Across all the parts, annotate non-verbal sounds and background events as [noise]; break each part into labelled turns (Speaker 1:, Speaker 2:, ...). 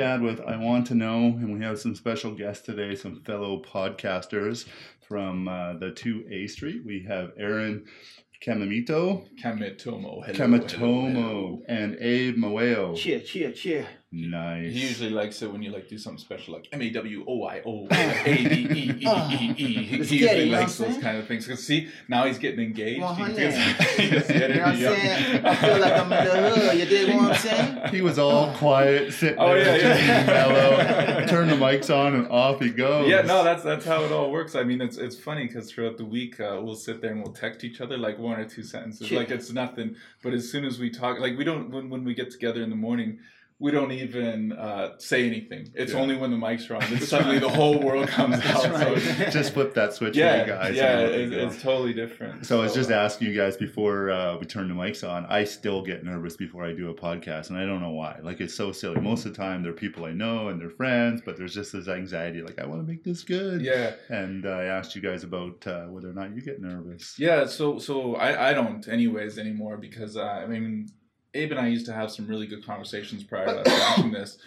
Speaker 1: everybody. Chad with I Want to Know, and we have some special guests today, some fellow podcasters from uh, the 2A Street. We have Aaron Kamamito,
Speaker 2: Kamitomo. Hello,
Speaker 1: Kamatomo,
Speaker 2: hello, hello.
Speaker 1: and Abe Moeo.
Speaker 3: Cheer, cheer, cheer.
Speaker 1: Nice.
Speaker 2: He usually likes it when you like do something special, like M A W O I O A B E E E E. He
Speaker 3: Let's
Speaker 2: he
Speaker 3: get it,
Speaker 2: usually likes those kind of things. Cause see, now he's getting engaged.
Speaker 3: Well,
Speaker 2: He
Speaker 3: honey.
Speaker 2: gets- he gets the
Speaker 3: You know what I'm saying? I feel like I'm in the hood. You dig what I'm saying? [laughs]
Speaker 1: He was all quiet, sitting
Speaker 2: Oh,
Speaker 1: there,
Speaker 2: yeah, yeah.
Speaker 1: mellow. [laughs] Turn the mics on, and off he goes.
Speaker 2: Yeah, no, that's that's how it all works. I mean, it's it's funny because throughout the week uh, we'll sit there and we'll text each other like one or two sentences,
Speaker 3: Sure.
Speaker 2: like it's nothing. But as soon as we talk, like we don't when when we get together in the morning. We don't even uh, say anything. It's
Speaker 1: Yeah.
Speaker 2: only when the mics are on that suddenly the whole world [laughs] comes out. So
Speaker 3: right.
Speaker 2: it's-
Speaker 1: just flip that switch for
Speaker 2: yeah,
Speaker 1: you guys.
Speaker 2: yeah, it, it's totally different.
Speaker 1: So I was just
Speaker 2: uh,
Speaker 1: asking you guys before uh, we turn the mics on. I still get nervous before I do a podcast, and I don't know why. Like it's so silly. Most of the time, they're people I know and they're friends, but there's just this anxiety. Like I want to make this good.
Speaker 2: Yeah,
Speaker 1: And uh, I asked you guys about uh, whether or not you get nervous.
Speaker 2: yeah. So, so I, I don't, anyways, anymore because uh, I mean, Abe and I used to have some really good conversations prior to [coughs] us watching this,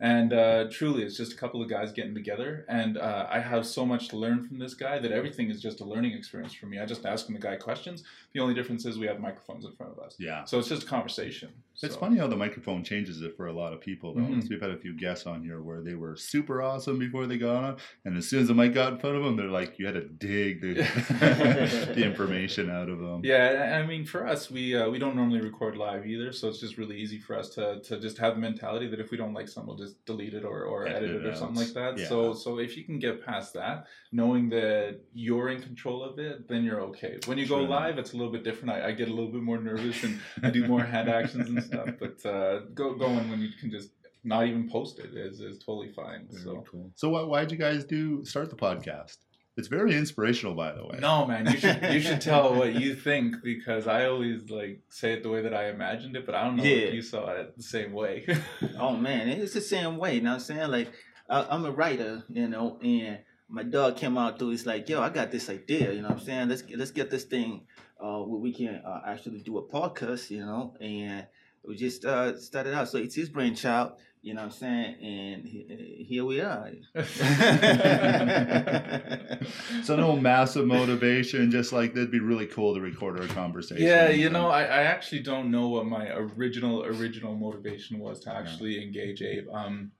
Speaker 2: and uh, truly, it's just a couple of guys getting together, and uh, I have so much to learn from this guy that everything is just a learning experience for me. I just ask him the guy questions. The only difference is we have microphones in front of us,
Speaker 1: Yeah.
Speaker 2: so it's just a conversation.
Speaker 1: It's
Speaker 2: So-
Speaker 1: funny how the microphone changes it for a lot of people. Though.
Speaker 2: Mhm.
Speaker 1: We've had a few guests on here where they were super awesome before they got on, and as soon as the mic got in front of them, they're like, you had to dig the, [laughs] the information out of them.
Speaker 2: Yeah, I mean, for us, we uh, we don't normally record live either, so it's just really easy for us to, to just have the mentality that if we don't like something, we'll just delete it or, or
Speaker 1: Edit
Speaker 2: edit
Speaker 1: it
Speaker 2: or something like that.
Speaker 1: Yeah.
Speaker 2: So so if you can get past that, knowing that you're in control of it, then you're okay. When you go live, it's a little bit different. I, I get a little bit more nervous and I do more hand actions and stuff. [laughs] But uh, go going when you can just not even post it is, is totally fine.
Speaker 1: Very
Speaker 2: So.
Speaker 1: cool. So why why'd you guys do start the podcast? It's very inspirational, by the way.
Speaker 2: No, man, you should you should tell [laughs] what you think because I always like say it the way that I imagined it, but I don't know
Speaker 3: Yeah.
Speaker 2: if you saw it the same way.
Speaker 3: Oh man, it's the same way. You know what I'm saying? Like I, I'm a writer, you know, and my dog came out through. He's like, "Yo, I got this idea." You know what I'm saying? Let's let's get this thing uh, where we can uh, actually do a podcast. You know, and we just uh, started out. So it's his brainchild. You know what I'm saying? And he, here we are. [laughs]
Speaker 1: So no massive motivation, just like that'd be really cool to record our conversation.
Speaker 2: yeah, you know, I, I actually don't know what my original original motivation was to actually engage Abe. Um,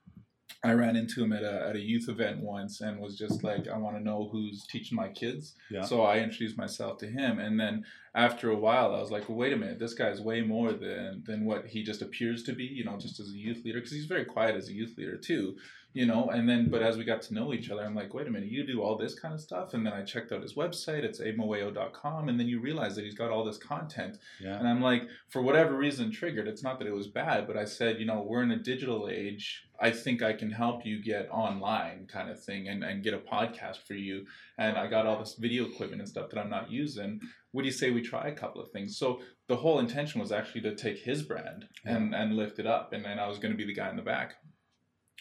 Speaker 2: I ran into him at a at a youth event once and was just like, I want to know who's teaching my kids.
Speaker 1: Yeah.
Speaker 2: So I introduced myself to him, and then after a while, I was like, well, wait a minute, this guy's way more than than what he just appears to be. You know, just as a youth leader, because he's very quiet as a youth leader too. You know, and then but as we got to know each other, I'm like, wait a minute, you do all this kind of stuff, and then I checked out his website. It's amoeo.com, and then you realize that he's got all this content.
Speaker 1: yeah.
Speaker 2: And I'm like, for whatever reason, triggered. It's not that it was bad, but I said, you know, we're in a digital age. I think I can help you get online, kind of thing, and, and get a podcast for you. And I got all this video equipment and stuff that I'm not using. Would you say we try a couple of things? So the whole intention was actually to take his brand and, and lift it up. And then I was going to be the guy in the back.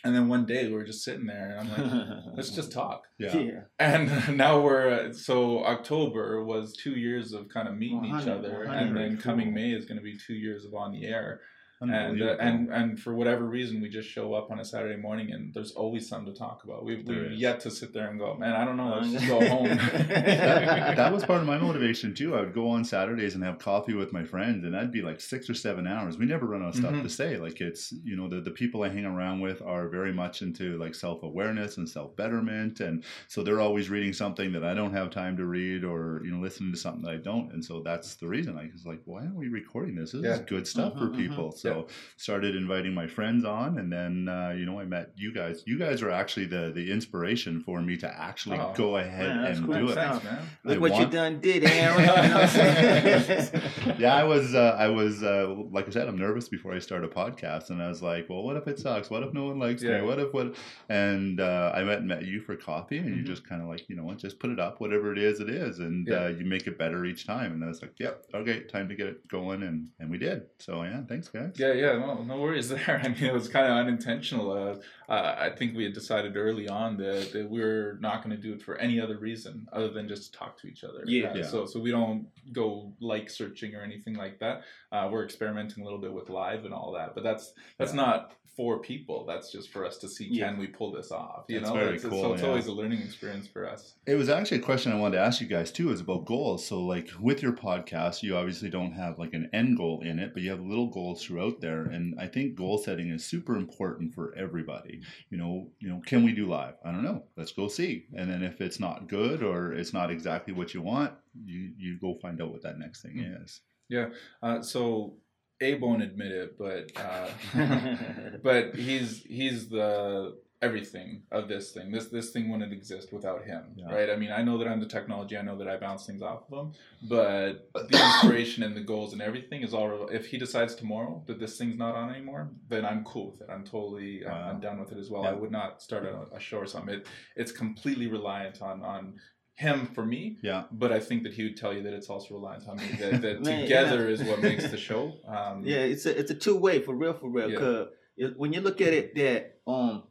Speaker 2: And then one day we were just sitting there, and I'm like, [laughs] let's just talk.
Speaker 1: yeah.
Speaker 3: yeah.
Speaker 2: And [laughs] now we're uh, so October was two years of kind of meeting each other, and then
Speaker 1: cool.
Speaker 2: coming May is going to be two years of on the air. And uh, and and for whatever reason, we just show up on a Saturday morning, and there's always something to talk about. We've, we've yet to sit there and go, man, I don't know, let's just go [laughs] home.
Speaker 1: that, that was part of my [laughs] motivation too. I would go on Saturdays and have coffee with my friends, and that'd be like six or seven hours. We never run out of stuff
Speaker 2: Mhm.
Speaker 1: to say. Like it's you know the the people I hang around with are very much into like self awareness and self betterment, and so they're always reading something that I don't have time to read, or you know listening to something that I don't. And so that's the reason. I was like, why aren't we recording this? This is good stuff for
Speaker 3: Mhm, mhm.
Speaker 1: people. So started inviting my friends on, and then uh, you know I met you guys. You guys are actually the the inspiration for me to actually
Speaker 2: Oh,
Speaker 1: go ahead
Speaker 3: man,
Speaker 1: and
Speaker 3: cool.
Speaker 1: do it.
Speaker 2: Man.
Speaker 3: Look
Speaker 1: I
Speaker 3: what
Speaker 1: want-
Speaker 3: you done did, Aaron. You know what I'm saying? [laughs] [laughs]
Speaker 1: yeah, I was, uh, I was, uh, like I said, I'm nervous before I start a podcast, and I was like, well, what if it sucks? What if no one likes
Speaker 2: Yeah.
Speaker 1: me? What if what? And uh, I met met you for coffee, and you
Speaker 2: Mhm.
Speaker 1: just kind of like, you know what, just put it up, whatever it is, it is, and
Speaker 2: Yeah.
Speaker 1: uh, you make it better each time. And I was like, yep, okay, time to get it going, and and we did. So yeah, thanks guys.
Speaker 2: Yeah, yeah, no, no worries [laughs] there. I mean, it was kind of unintentional. Uh, uh, I think we had decided early on that, that we are not going to do it for any other reason other than just to talk to each other.
Speaker 3: Yeah.
Speaker 2: Uh,
Speaker 1: Yeah.
Speaker 2: So, so we don't go like searching or anything like that. Uh, we're experimenting a little bit with live and all that, but that's that's
Speaker 1: Yeah.
Speaker 2: not for people. That's just for us to see
Speaker 3: Yeah.
Speaker 2: can we pull this off. You
Speaker 1: That's
Speaker 2: know,
Speaker 1: very
Speaker 2: it's, it's-
Speaker 1: cool,
Speaker 2: so it's always a learning experience for us.
Speaker 1: It was actually a question I wanted to ask you guys too, is about goals. So, like with your podcast, you obviously don't have like an end goal in it, but you have little goals throughout there. And I think goal setting is super important for everybody. You know, you know, can we do live? I don't know. Let's go see. And then if it's not good or it's not exactly what you want, you you go find out what that next thing is. Yeah.
Speaker 2: Uh, so Abe won't admit it, but uh, [laughs] but he's he's the everything of this thing. This this thing wouldn't exist without him,
Speaker 1: Yeah.
Speaker 2: right? I mean, I know that I'm the technology. I know that I bounce things off of him, but the inspiration and the goals and everything is all. If he decides tomorrow that this thing's not on anymore, then I'm cool with it. I'm totally I'm- I'm done with it as well.
Speaker 1: Yeah.
Speaker 2: I would not start a, a show or something. It, it's completely reliant on on him for me
Speaker 1: Yeah.
Speaker 2: but I think that he would tell you that it's also reliant on me. That, [laughs] that
Speaker 3: Man,
Speaker 2: together
Speaker 3: yeah.
Speaker 2: is what makes the show. Um,
Speaker 3: Yeah, it's a it's a two way for real, for real. Cause when you look at it, that um,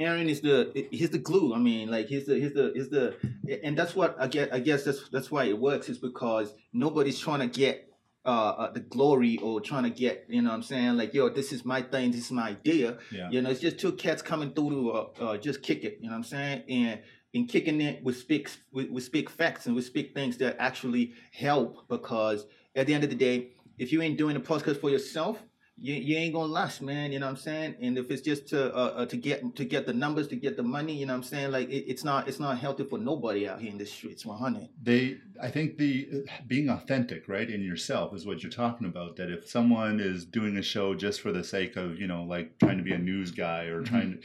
Speaker 3: Aaron is the he's the glue. I mean, like he's the he's the he's the, and that's what I get. I guess that's that's why it works is because nobody's trying to get. Uh, uh, the glory or trying to get, you know what I'm saying? Like, yo, this is my thing, this is my idea.
Speaker 1: Yeah.
Speaker 3: You know, it's just two cats coming through to uh, uh, just kick it, you know what I'm saying? And in kicking it, we speak we, we speak facts and we speak things that actually help because at the end of the day, if you ain't doing the podcast for yourself, you, you ain't gonna last, man. You know what I'm saying? And if it's just to uh, uh, to get to get the numbers, to get the money, you know what I'm saying? Like it, it's not it's not healthy for nobody out here in the streets. 100.
Speaker 1: they i think the being authentic right in yourself is what you're talking about that if someone is doing a show just for the sake of you know like trying to be a news guy or
Speaker 2: Mhm.
Speaker 1: trying to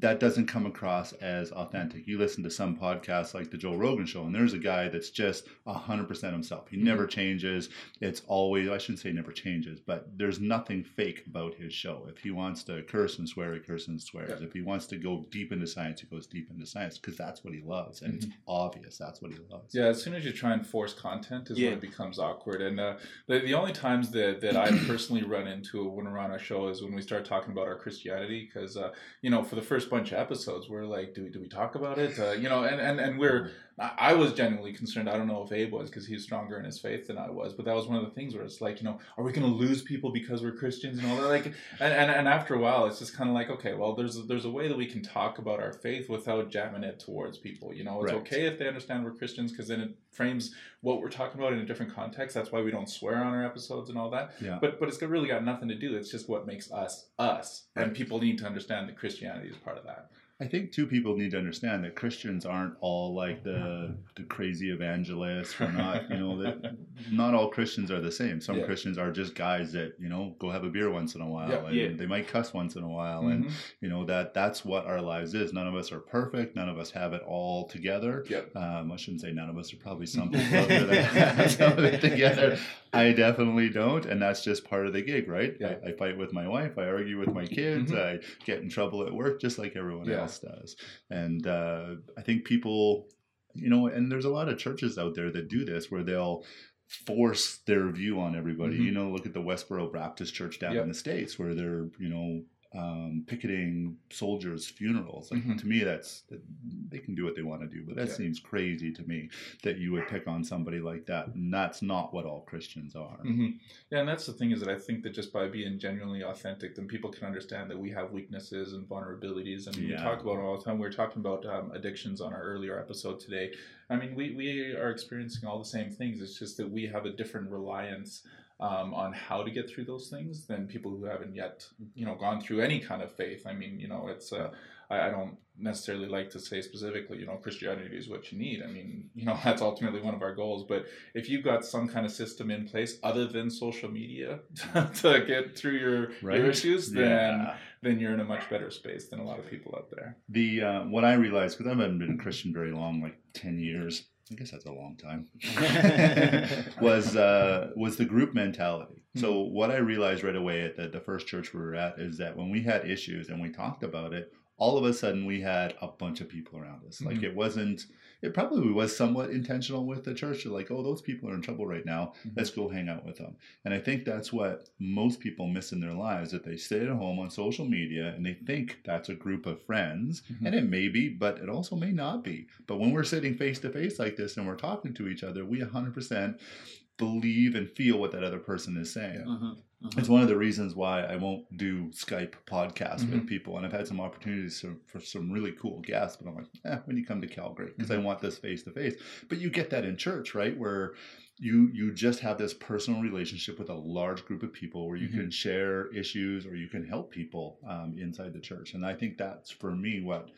Speaker 1: that doesn't come across as authentic you listen to some podcasts like the joe rogan show and there's a guy that's just 100% himself he never changes it's always i shouldn't say never changes but there's nothing fake about his show if he wants to curse and swear he curses and swears
Speaker 2: Yeah.
Speaker 1: if he wants to go deep into science he goes deep into science because that's what he loves and it's obvious that's what he loves
Speaker 2: Yeah, as soon as you try and force content is
Speaker 3: Yeah.
Speaker 2: when it becomes awkward. And uh, the, the only times that, that I personally run into when we're on a show is when we start talking about our Christianity. Because, uh, you know, for the first bunch of episodes, we're like, do we, do we talk about it? Uh, you know, and, and, and we're, I was genuinely concerned. I don't know if Abe was because he's stronger in his faith than I was. But that was one of the things where it's like, you know, are we going to lose people because we're Christians and all that? Like, and, and, and after a while, it's just kind of like, okay, well, there's a, there's a way that we can talk about our faith without jamming it towards people. You know, it's
Speaker 1: Right.
Speaker 2: okay if they understand we're Christians because then it frames what we're talking about in a different context. That's why we don't swear on our episodes and all that.
Speaker 1: yeah
Speaker 2: But but it's really got nothing to do. It's just what makes us us, and people need to understand that Christianity is part of that.
Speaker 1: I think two people need to understand that Christians aren't all like the the crazy evangelists. We're not, you know, that [laughs] not all Christians are the same. Some
Speaker 2: Yeah.
Speaker 1: Christians are just guys that you know go have a beer once in a while,
Speaker 2: Yeah.
Speaker 1: and
Speaker 3: Yeah.
Speaker 1: they might cuss once in a while, and
Speaker 2: Mhm.
Speaker 1: you know that that's what our lives is. None of us are perfect. None of us have it all together.
Speaker 2: Yep.
Speaker 1: Um, I shouldn't say none of us are probably some people out there that have some of it together. I definitely don't, and that's just part of the gig, right?
Speaker 2: Yeah.
Speaker 1: I, I fight with my wife. I argue with my kids.
Speaker 2: Mhm.
Speaker 1: I get in trouble at work, just like everyone
Speaker 2: Yeah.
Speaker 1: Else does. And uh, I think people, you know, and there's a lot of churches out there that do this, where they'll force their view on everybody.
Speaker 2: Mhm.
Speaker 1: You know, look at the Westboro Baptist Church down
Speaker 2: Yep.
Speaker 1: in the states, where they're, you know. Um, picketing soldiers' funerals. Like,
Speaker 2: Mhm.
Speaker 1: To me, that's they can do what they want to do, but that
Speaker 2: Yeah.
Speaker 1: seems crazy to me that you would pick on somebody like that, and that's not what all Christians are.
Speaker 2: hmm Yeah, and that's the thing is that I think that just by being genuinely authentic, then people can understand that we have weaknesses and vulnerabilities. and
Speaker 1: Yeah.
Speaker 2: we talk about it all the time. We were talking about um, addictions on our earlier episode today. I mean, we, we are experiencing all the same things. It's just that we have a different reliance um, on how to get through those things than people who haven't yet, you know, gone through any kind of faith. I mean, you know, it's uh, I, I don't necessarily like to say specifically, you know, Christianity is what you need. I mean, [laughs] you know, that's ultimately one of our goals. But if you've got some kind of system in place other than social media [laughs] to get through your,
Speaker 1: Right?
Speaker 2: your issues, then then you're in a much better space than a lot of people out there.
Speaker 1: The uh, what I realized because I haven't been a Christian very long, like ten years. I guess that's a long time. [laughs] was uh, was the group mentality. So
Speaker 2: Mm-hmm.
Speaker 1: what I realized right away at the, the first church we were at is that when we had issues and we talked about it, all of a sudden we had a bunch of people around us. Like
Speaker 2: Mhm.
Speaker 1: it wasn't, it probably was somewhat intentional with the church. Like, oh, those people are in trouble right now.
Speaker 2: Mhm.
Speaker 1: Let's go hang out with them. And I think that's what most people miss in their lives that they stay at home on social media and they think that's a group of friends.
Speaker 2: Mhm.
Speaker 1: And it may be, but it also may not be. But when we're sitting face to face like this and we're talking to each other, we 100% believe and feel what that other person is saying.
Speaker 3: Mhm, mhm.
Speaker 1: It's one of the reasons why I won't do Skype podcasts with
Speaker 2: Mhm.
Speaker 1: people. And I've had some opportunities for, for some really cool guests, but I'm like, eh, when you come to Calgary, because I
Speaker 2: Mhm.
Speaker 1: want this face to face. But you get that in church, right? Where you you just have this personal relationship with a large group of people where you
Speaker 2: Mhm.
Speaker 1: can share issues or you can help people um, inside the church. And I think that's for me what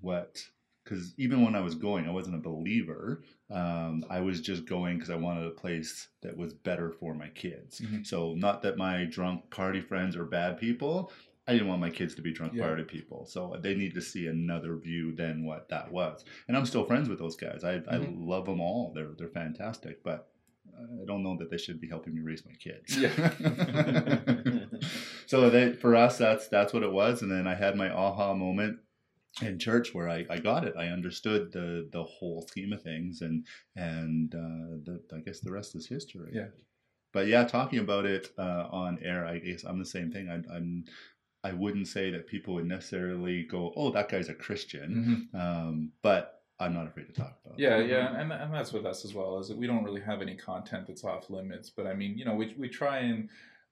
Speaker 1: what because even when I was going, I wasn't a believer. Um, I was just going because I wanted a place that was better for my kids.
Speaker 2: Mhm.
Speaker 1: So not that my drunk party friends are bad people. I didn't want my kids to be drunk
Speaker 2: Yeah.
Speaker 1: party people. So they need to see another view than what that was. And I'm still friends with those guys. I, I
Speaker 2: Mhm.
Speaker 1: love them all. They're they're fantastic. But I don't know that they should be helping me raise my kids.
Speaker 2: Yeah. [laughs]
Speaker 1: so they, for us, that's that's what it was. And then I had my aha moment in church where I, I got it. I understood the the whole scheme of things, and and uh, the, I guess the rest is history.
Speaker 2: Yeah.
Speaker 1: But yeah, talking about it uh, on air, I guess I'm the same thing. I, I'm I wouldn't say that people would necessarily go, "Oh, that guy's a Christian,"
Speaker 2: Mhm.
Speaker 1: um, but I'm not afraid to talk about.
Speaker 2: Yeah,
Speaker 1: it.
Speaker 2: yeah, and and that's with us as well. Is that we don't really have any content that's off limits. But I mean, you know, we we try and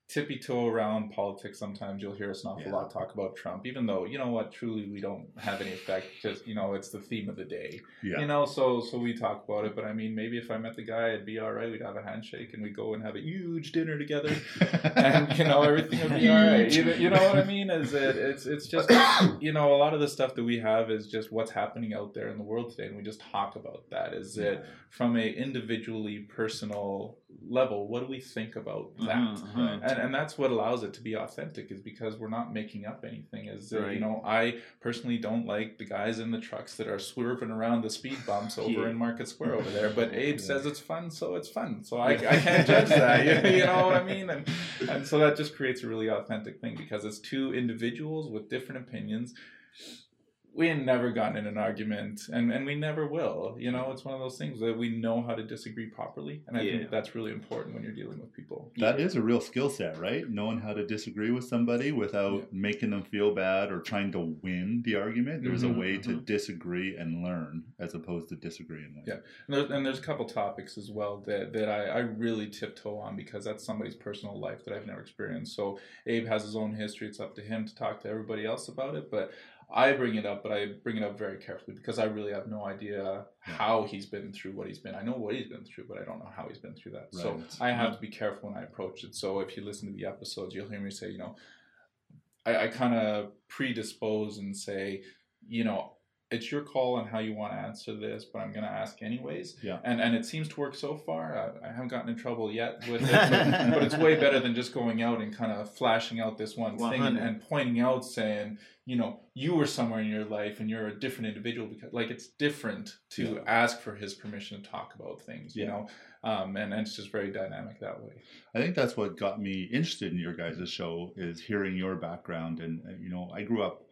Speaker 2: tippy toe around politics. Sometimes you'll hear us an awful
Speaker 1: Yeah.
Speaker 2: lot talk about Trump, even though you know what, truly we don't have any effect. Just you know, it's the theme of the day.
Speaker 1: yeah.
Speaker 2: You know, so so we talk about it. But I mean, maybe if I met the guy, it'd be all right. We'd have a handshake and we'd go and have a huge dinner together. [laughs] and you know everything would be all right. You, know- you know what I mean? Is it? It's it's just you know a lot of the stuff that we have is just what's happening out there in the world today, and we just talk about that. Is it from a individually personal level? What do we think about that?
Speaker 3: Mhm, mhm.
Speaker 2: And, and that's what allows it to be authentic is because we're not making up anything is that, you know i personally don't like the guys in the trucks that are swerving around the speed bumps over
Speaker 3: Yeah.
Speaker 2: in market square over there but [laughs] abe
Speaker 1: Yeah.
Speaker 2: says it's fun so it's fun so i, I can't judge that you, [laughs] you know what i mean and, and so that just creates a really authentic thing because it's two individuals with different opinions we ain't never gotten in an argument and, and we never will you know it's one of those things that we know how to disagree properly and i
Speaker 3: Yeah.
Speaker 2: think that's really important when you're dealing with people
Speaker 1: That is a real skill set, right? Knowing how to disagree with somebody without
Speaker 2: Yeah.
Speaker 1: making them feel bad or trying to win the argument. There's
Speaker 2: Mhm,
Speaker 1: a way to
Speaker 3: mhm.
Speaker 1: disagree and learn as opposed to disagree and win.
Speaker 2: Yeah. And there's, and there's a couple topics as well that, that I, I really tiptoe on because that's somebody's personal life that I've never experienced. So Abe has his own history. It's up to him to talk to everybody else about it. But I bring it up, but I bring it up very carefully because I really have no idea how he's been through what he's been. I know what he's been through, but I don't know how he's been through that. So I have mm. to be careful when I approach it. So if you listen to the episodes, you'll hear me say, you know, I, I kind of predispose and say, you know, it's your call on how you want to answer this, but I'm going to ask anyways.
Speaker 1: Yeah.
Speaker 2: And and it seems to work so far. I, I haven't gotten in trouble yet with it, but, [laughs] but it's way better than just going out and kind of flashing out this one thing and, and pointing out, saying, you know, you were somewhere in your life and you're a different individual because, like, it's different to
Speaker 1: Yeah.
Speaker 2: ask for his permission to talk about things, you know, um, and, and it's just very dynamic that way.
Speaker 1: I think that's what got me interested in your guys' show is hearing your background. And, uh, you know, I grew up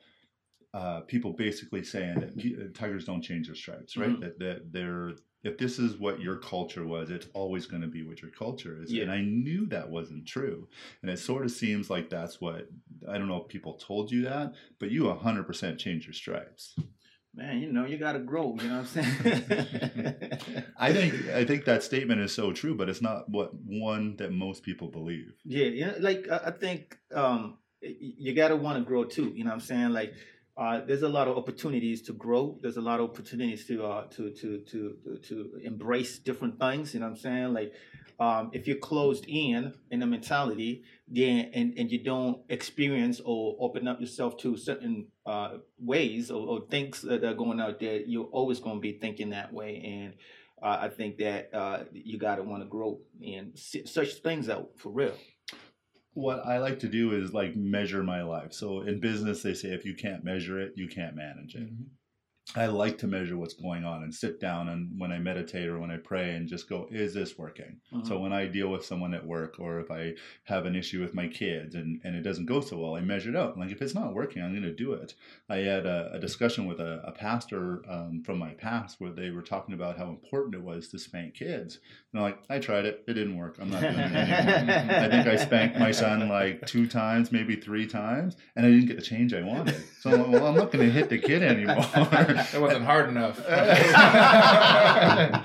Speaker 1: uh, people basically saying that uh, tigers don't change their stripes, right?
Speaker 3: Mhm.
Speaker 1: That, that they're, if this is what your culture was, it's always going to be what your culture is.
Speaker 3: Yeah.
Speaker 1: And I knew that wasn't true. And it sort of seems like that's what, I don't know if people told you that, but you 100% change your stripes.
Speaker 3: Man, you know, you gotta grow, you know what I'm saying? [laughs]
Speaker 1: I think I think that statement is so true, but it's not what one that most people believe.
Speaker 3: Yeah, yeah. Like I I think um, you gotta want to grow too. You know what I'm saying? Like uh, there's a lot of opportunities to grow. There's a lot of opportunities to uh, to to to to embrace different things. You know what I'm saying? Like um, if you're closed in in a mentality, then and, and you don't experience or open up yourself to certain uh, ways or, or things that are going out there, you're always going to be thinking that way. And uh, I think that uh, you got to want to grow and se- search things out for real.
Speaker 1: What I like to do is like measure my life. So in business, they say if you can't measure it, you can't manage it. Mm-hmm. I like to measure what's going on and sit down and when I meditate or when I pray and just go, is this working? So when I deal with someone at work or if I have an issue with my kids and, and it doesn't go so well, I measure it out. Like if it's not working, I'm going to do it. I had a, a discussion with a, a pastor um, from my past where they were talking about how important it was to spank kids. And I'm like, I tried it. It didn't work. I'm not doing it anymore. I think I spanked my son like two times, maybe three times, and I didn't get the change I wanted. So I'm like, well, I'm not going to hit the kid anymore. [laughs]
Speaker 2: It wasn't hard enough. [laughs]
Speaker 1: I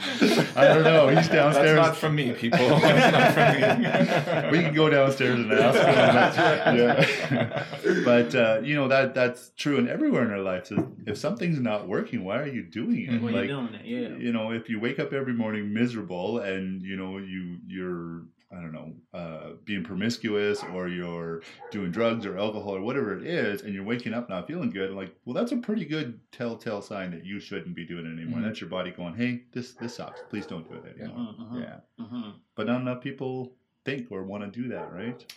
Speaker 1: don't know. He's downstairs.
Speaker 2: That's not from me, people. That's not from me. [laughs]
Speaker 1: we can go downstairs and ask him. yeah. but uh, you know that that's true and everywhere in our lives. If- If something's not working, why are you doing it?
Speaker 3: When
Speaker 1: like
Speaker 3: you're doing it, yeah.
Speaker 1: you know, if you wake up every morning miserable and you know you you're I don't know uh, being promiscuous or you're doing drugs or alcohol or whatever it is, and you're waking up not feeling good, like well, that's a pretty good telltale sign that you shouldn't be doing it anymore.
Speaker 2: Mhm.
Speaker 1: That's your body going, hey, this this sucks. Please don't do it anymore.
Speaker 3: Mhm.
Speaker 1: Yeah,
Speaker 3: Mhm.
Speaker 1: but not enough people think or want to do that, right?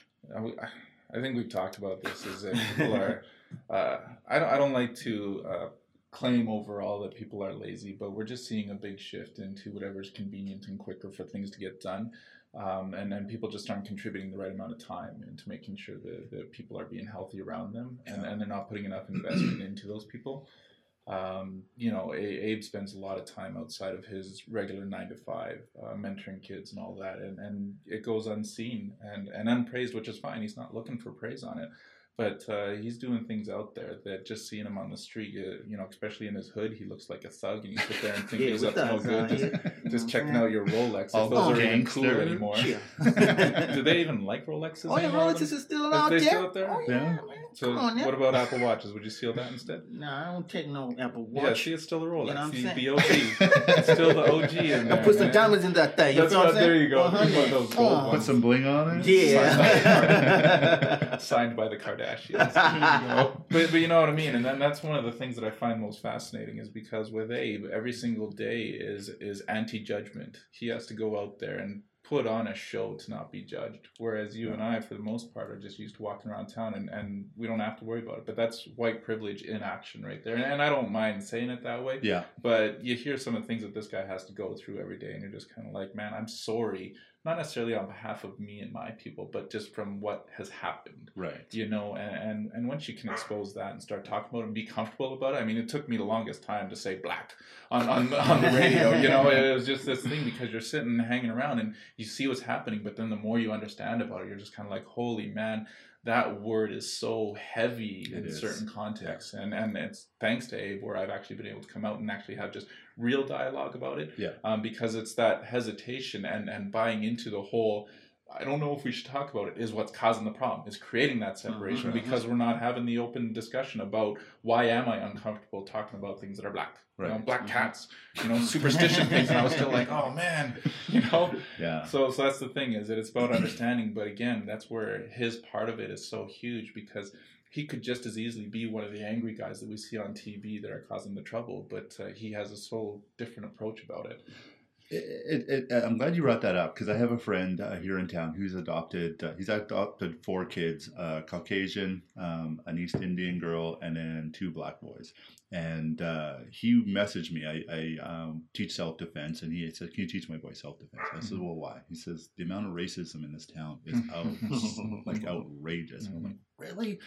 Speaker 2: I think we've talked about this. Is that [laughs] people are? Uh, I don't. I don't like to uh, claim overall that people are lazy, but we're just seeing a big shift into whatever's convenient and quicker for things to get done. Um, and then people just aren't contributing the right amount of time into making sure that, that people are being healthy around them, and, and they're not putting enough investment [clears throat] into those people. Um, you know, A- Abe spends a lot of time outside of his regular nine to five, uh, mentoring kids and all that, and, and it goes unseen and, and unpraised, which is fine. He's not looking for praise on it, but uh, he's doing things out there that just seeing him on the street, you, you know, especially in his hood, he looks like a thug, and you sit there and think [laughs]
Speaker 3: Yeah,
Speaker 2: he's
Speaker 3: with
Speaker 2: up to no good.
Speaker 3: uh,
Speaker 2: Just, just checking out your Rolex.
Speaker 1: All
Speaker 2: If those are even cool anymore.
Speaker 3: Yeah. [laughs]
Speaker 2: Do they even like Rolexes?
Speaker 3: Oh, yeah. Rolexes are still
Speaker 2: Is
Speaker 3: out there.
Speaker 2: still out there?
Speaker 3: Oh, yeah,
Speaker 1: Yeah.
Speaker 3: Man.
Speaker 2: So
Speaker 3: Come on,
Speaker 2: what about Apple Watches? Would you steal that instead?
Speaker 3: No, I don't take no Apple Watch.
Speaker 2: Yeah,
Speaker 3: Watch.
Speaker 2: see, it's still a Rolex.
Speaker 3: You know what I'm
Speaker 2: the,
Speaker 3: saying?
Speaker 2: the OG. It's still the OG in
Speaker 3: I put some
Speaker 2: man.
Speaker 3: diamonds in that thing. You
Speaker 2: That's
Speaker 3: feel what I'm
Speaker 2: what- there you go.
Speaker 3: Uh-huh.
Speaker 2: You want those gold
Speaker 3: Uh,
Speaker 1: Put some bling on it.
Speaker 3: Yeah.
Speaker 2: Signed by [laughs] the Kardashians. [laughs] but, but you know what I mean, and then that's one of the things that I find most fascinating is because with Abe, every single day is is anti judgment. He has to go out there and put on a show to not be judged. Whereas you and I, for the most part, are just used to walking around town and, and we don't have to worry about it. But that's white privilege in action right there. And, and I don't mind saying it that way.
Speaker 1: Yeah.
Speaker 2: But you hear some of the things that this guy has to go through every day, and you're just kind of like, man, I'm sorry. Not necessarily on behalf of me and my people, but just from what has happened
Speaker 1: Right.
Speaker 2: you know and, and and once you can expose that and start talking about it and be comfortable about it i mean it took me the longest time to say black on on, [laughs] on the radio you know it was just this thing because you're sitting and hanging around and you see what's happening but then the more you understand about it you're just kind of like holy man that word is so heavy
Speaker 1: It
Speaker 2: in
Speaker 1: is.
Speaker 2: certain contexts and and it's thanks to abe where i've actually been able to come out and actually have just real dialogue about it
Speaker 1: Yeah.
Speaker 2: um, because it's that hesitation and and buying into the whole I don't know if we should talk about it, is what's causing the problem, is creating that separation
Speaker 3: Mhm.
Speaker 2: because we're not having the open discussion about why am I uncomfortable talking about things that are black. You know,
Speaker 1: Right.
Speaker 2: black
Speaker 3: Mhm.
Speaker 2: cats, you know, superstition things, and I was still like, oh man, [laughs] you know.
Speaker 1: Yeah.
Speaker 2: So, so that's the thing is that it's about understanding, but again, that's where his part of it is so huge because he could just as easily be one of the angry guys that we see on TV that are causing the trouble, but uh, he has a so different approach about it.
Speaker 1: It, it, it, I'm glad you brought that up because I have a friend uh, here in town who's adopted. Uh, he's adopted four kids: uh, Caucasian, um, an East Indian girl, and then two black boys. And uh, he messaged me. I, I um, teach self defense, and he said, "Can you teach my boy self defense?" I said, "Well, why?" He says, "The amount of racism in this town is [laughs] out, like outrageous." I'm like, "Really?"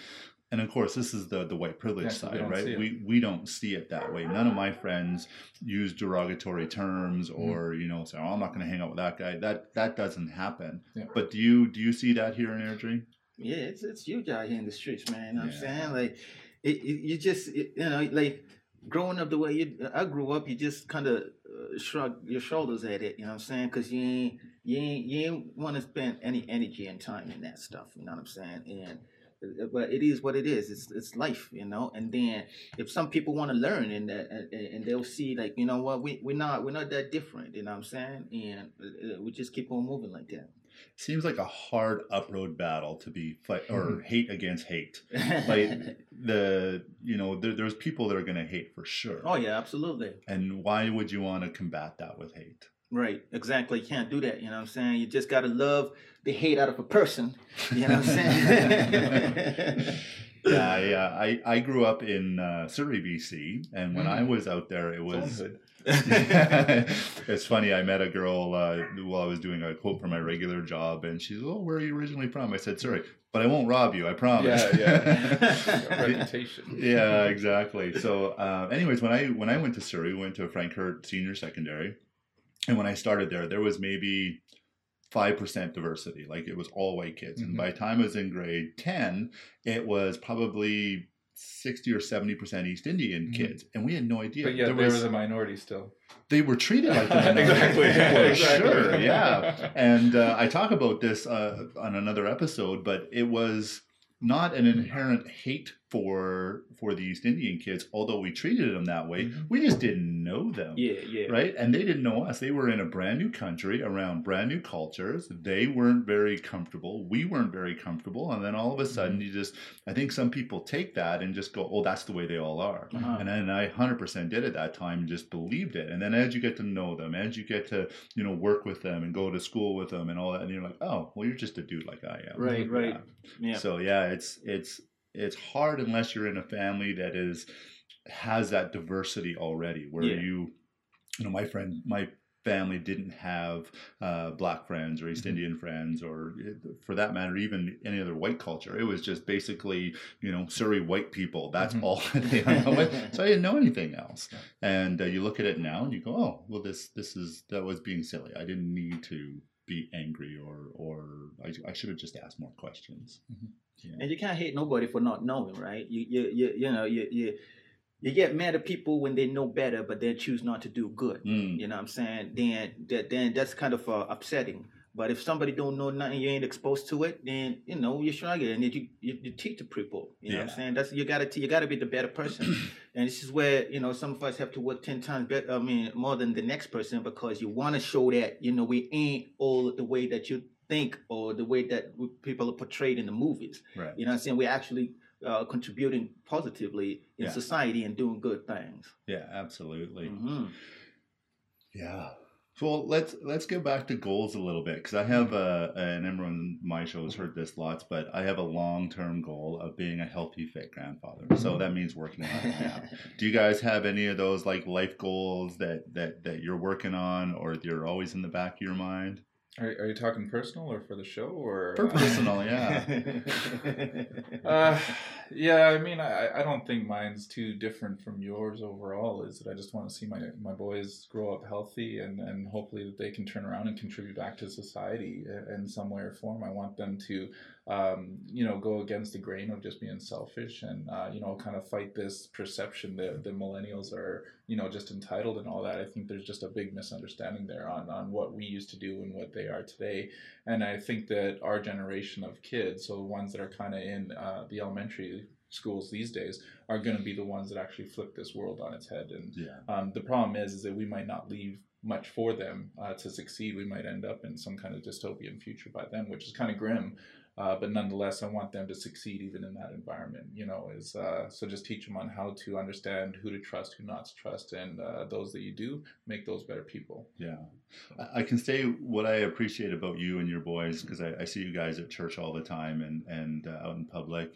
Speaker 1: And of course, this is the the white privilege
Speaker 2: Yeah, 'cause
Speaker 1: side,
Speaker 2: don't
Speaker 1: right? We we don't see it that way. None of my friends use derogatory terms
Speaker 2: Mm-hmm.
Speaker 1: or you know say, "Oh, I'm not going to hang out with that guy." That that doesn't happen.
Speaker 2: Yeah.
Speaker 1: But do you do you see that here in Airdrie?
Speaker 3: Yeah, it's it's huge out here in the streets, man. You know what I'm saying? Like, it, it, you just, it, you know, like growing up the way you, I grew up, you just kind of uh, shrug your shoulders at it. You know what I'm saying? Because you ain't, you ain't, you ain't want to spend any energy and time in that stuff. You know what I'm saying? And but it is what it is. It's it's life, you know. And then if some people want to learn and that and, and they'll see like you know what we we're not we're not that different. You know what I'm saying? And uh, uh, we just keep on moving like that.
Speaker 1: Seems like a hard uproad battle to be fight [laughs] or hate against hate. Like [laughs] the you know there, there's people that are going to hate for sure.
Speaker 3: oh yeah, absolutely.
Speaker 1: And why would you want to combat that with hate?
Speaker 3: Right, exactly. You can't do that. You know what I'm saying? You just gotta love the hate out of a person. You know what I'm saying? [laughs]
Speaker 1: yeah, yeah. I, I grew up in uh, Surrey, BC, and when I
Speaker 2: Mm.
Speaker 1: was out there, it was. [laughs] It's funny. I met a girl uh, while I was doing a quote for my regular job, and she's, "Oh, where are you originally from?" I said, "Surrey," but I won't rob you. I promise.
Speaker 2: Yeah, yeah. [laughs] Reputation.
Speaker 1: yeah, exactly. So, uh, anyways, when I when I went to Surrey, we went to Frank Hurt Senior Secondary, and when I started there, there was maybe five percent diversity. Like it was all white kids,
Speaker 2: Mhm.
Speaker 1: and by the time I was in grade ten, it was probably sixty or seventy percent East Indian
Speaker 2: Mhm.
Speaker 1: kids, and we had no idea.
Speaker 2: But yeah,
Speaker 1: There
Speaker 2: there
Speaker 1: was-
Speaker 2: was a minority still.
Speaker 1: they were treated like [laughs] minority.
Speaker 2: exactly. [laughs]
Speaker 1: For
Speaker 2: exactly.
Speaker 1: sure, yeah. [laughs] And uh, I talk about this uh, on another episode, but it was not an inherent hate for for the East Indian kids, although we treated them that way.
Speaker 2: Mhm.
Speaker 1: We just didn't know them.
Speaker 3: yeah, yeah.
Speaker 1: Right, and they didn't know us. They were in a brand new country around brand new cultures. They weren't very comfortable. We weren't very comfortable, and then all of a sudden, you just—I think some people take that and just go, "Oh, that's the way they all are."
Speaker 3: Uh-huh.
Speaker 1: And then I 100% did at that time, just believed it. And then as you get to know them, as you get to, you know, work with them and go to school with them and all that, and you're like, oh, well, you're just a dude like I am.
Speaker 3: Right, [laughs] right.
Speaker 1: Yeah. So yeah, it's it's it's hard unless you're in a family that is has that diversity already, where
Speaker 3: Yeah.
Speaker 1: you, you know, my friend, my family didn't have uh, black friends or East
Speaker 2: Mhm.
Speaker 1: Indian friends, or eh, for that matter, even any other white culture. It was just basically, you know, Surrey white people. That's
Speaker 2: Mhm.
Speaker 1: all [laughs] they hung out with. So I didn't know [laughs] anything else. And uh, you look at it now and you go, oh, well, this this is that was being silly. I didn't need to be angry or or I, I should have just asked more questions.
Speaker 2: Mhm.
Speaker 1: Yeah.
Speaker 3: And you can't hate nobody for not knowing, right? You you you, you know you, you you get mad at people when they know better, but they choose not to do good.
Speaker 1: Mm.
Speaker 3: You know what I'm saying? Then that then that's kind of uh, upsetting. But if somebody don't know nothing, you ain't exposed to it, then you know you struggle, and you, you you teach the people. You know what I'm saying? That's you gotta you gotta be the better person, [clears throat] and this is where you know some of us have to work ten times better. I mean more than the next person because you want to show that you know we ain't all the way that you think or the way that people are portrayed in the movies.
Speaker 1: Right.
Speaker 3: You know what I'm saying? We're actually uh, contributing positively in
Speaker 1: Yeah.
Speaker 3: society and doing good things.
Speaker 1: Yeah, absolutely.
Speaker 3: hmm
Speaker 1: Yeah. So let's let's get back to goals a little bit because I have mm-hmm. a and everyone on my show has heard this lots, but I have a long term goal of being a healthy, fit grandfather. So mm-hmm. that means working on it now. [laughs] Do you guys have any of those like life goals that that that you're working on or they're always in the back of your mind?
Speaker 2: Are, are you talking personal or for the show or
Speaker 1: For
Speaker 2: uh,
Speaker 1: personal, yeah. [laughs]
Speaker 2: Uh, yeah, I mean, I, I don't think mine's too different from yours overall. Is that I just want to see my, my boys grow up healthy and, and hopefully that they can turn around and contribute back to society in some way or form. I want them to, um, you know, go against the grain of just being selfish and, uh, you know, kind of fight this perception that the millennials are, you know, just entitled and all that. I think there's just a big misunderstanding there on, on what we used to do and what they are today. And I think that our generation of kids, so the ones that are kind of in uh, the elementary schools these days, are going to be the ones that actually flip this world on its head. And
Speaker 1: Yeah.
Speaker 2: um, the problem is, is that we might not leave much for them uh, to succeed. We might end up in some kind of dystopian future by then, which is kind of grim. Uh, but nonetheless, I want them to succeed even in that environment. You know, is uh, so just teach them on how to understand who to trust, who not to trust, and uh, those that you do make those better people.
Speaker 1: Yeah. I- can say what I appreciate about you and your boys because I, I see you guys at church all the time and, and uh, out in public.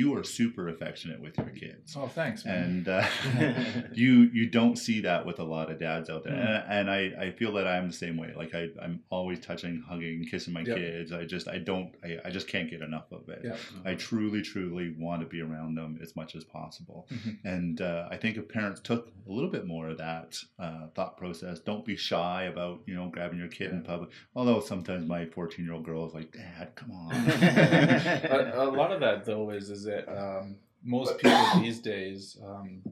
Speaker 1: You are super affectionate with your kids.
Speaker 2: Oh, thanks, man.
Speaker 1: and uh, [laughs] [laughs] you you don't see that with a lot of dads out there
Speaker 2: Mm.
Speaker 1: and, and I, I feel that i'm the same way like I, i'm always touching hugging kissing my
Speaker 2: Yep.
Speaker 1: kids i just i don't I, I just can't get enough of it
Speaker 2: yeah.
Speaker 1: i truly truly want to be around them as much as possible
Speaker 2: Mhm.
Speaker 1: and uh, i think if parents took a little bit more of that uh, thought process don't be shy about you know grabbing your kid in public although sometimes my 14 year old girl is like dad come on [laughs]
Speaker 2: a, a lot of that though is is that um, [coughs] most people [coughs] these days um,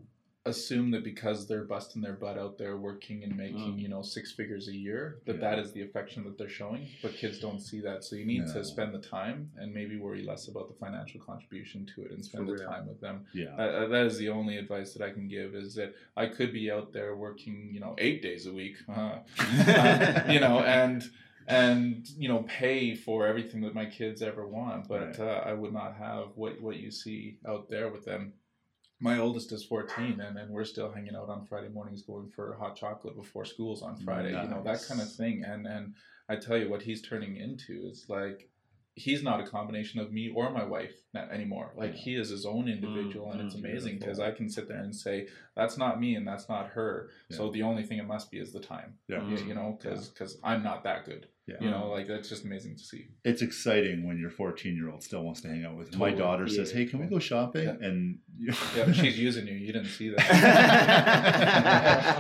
Speaker 2: assume that because they're busting their butt out there working and making
Speaker 3: Mm.
Speaker 2: you know six figures a year that
Speaker 1: Yeah.
Speaker 2: that is the affection that they're showing but kids don't see that so you need
Speaker 1: No.
Speaker 2: to spend the time and maybe worry less about the financial contribution to it and spend the time with them
Speaker 1: yeah
Speaker 2: uh, uh, that is the only advice that I can give is that I could be out there working, you know, eight days a week, [laughs] uh, uh, [laughs] you know, and and you know pay for everything that my kids ever want, but
Speaker 1: Right.
Speaker 2: uh, I would not have what what you see out there with them. My oldest is 14 and, and we're still hanging out on friday mornings going for hot chocolate before school's on friday you know that kind of thing and and i tell you what he's turning into is like he's not a combination of me or my wife anymore. Like
Speaker 1: Yeah.
Speaker 2: he is his own individual and it's
Speaker 1: mm,
Speaker 2: amazing because i can sit there and say that's not me and that's not her. So the only thing it must be is the time
Speaker 1: Yeah.
Speaker 2: you, you know because i'm not that good
Speaker 1: Yeah.
Speaker 2: you know like that's just amazing to see
Speaker 1: It's exciting when your 14 year old still wants to hang out with. you. My
Speaker 2: Totally.
Speaker 1: daughter says, "Hey, can we go shopping?"
Speaker 2: Yeah.
Speaker 1: And you-
Speaker 2: yeah she's using you you didn't see that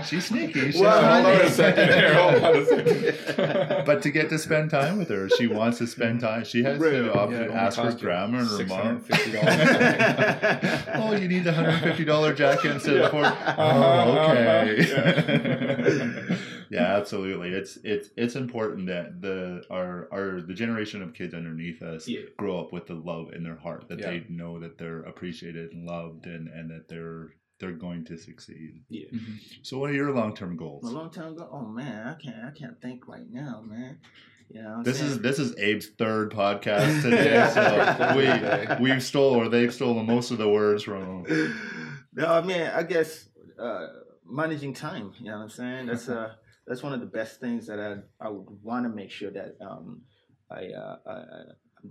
Speaker 2: [laughs]
Speaker 1: she's sneaky. She's
Speaker 3: Well,
Speaker 2: hold on a second here hold on a second [laughs]
Speaker 1: but to get to spend time with her, she wants to spend time. She has
Speaker 3: Really?
Speaker 1: to
Speaker 2: Yeah, it
Speaker 1: ask for
Speaker 2: cost you
Speaker 1: grammar and her mom. oh, you need the hundred fifty dollar jacket instead of the four. [laughs]
Speaker 2: Uh-huh,
Speaker 1: Oh, okay.
Speaker 2: uh-huh.
Speaker 1: Yeah, absolutely. It's it's it's important that the our our the generation of kids underneath us
Speaker 3: Yeah.
Speaker 1: grow up with the love in their heart that
Speaker 2: Yeah.
Speaker 1: they know that they're appreciated and loved and and that they're they're going to succeed.
Speaker 3: Yeah.
Speaker 1: So, what are your long term goals?
Speaker 3: A long time ago. Oh man, I can't. I can't think right now, man. You know, what I'm
Speaker 1: This is this is Abe's third podcast [laughs] today,
Speaker 2: Yeah.
Speaker 1: so we we've stole or they've stolen most of the words from. him.
Speaker 3: no, I mean, I guess uh, managing time. You know what I'm saying? That's [laughs] uh, that's one of the best things that I I would want to make sure that um, I uh, I,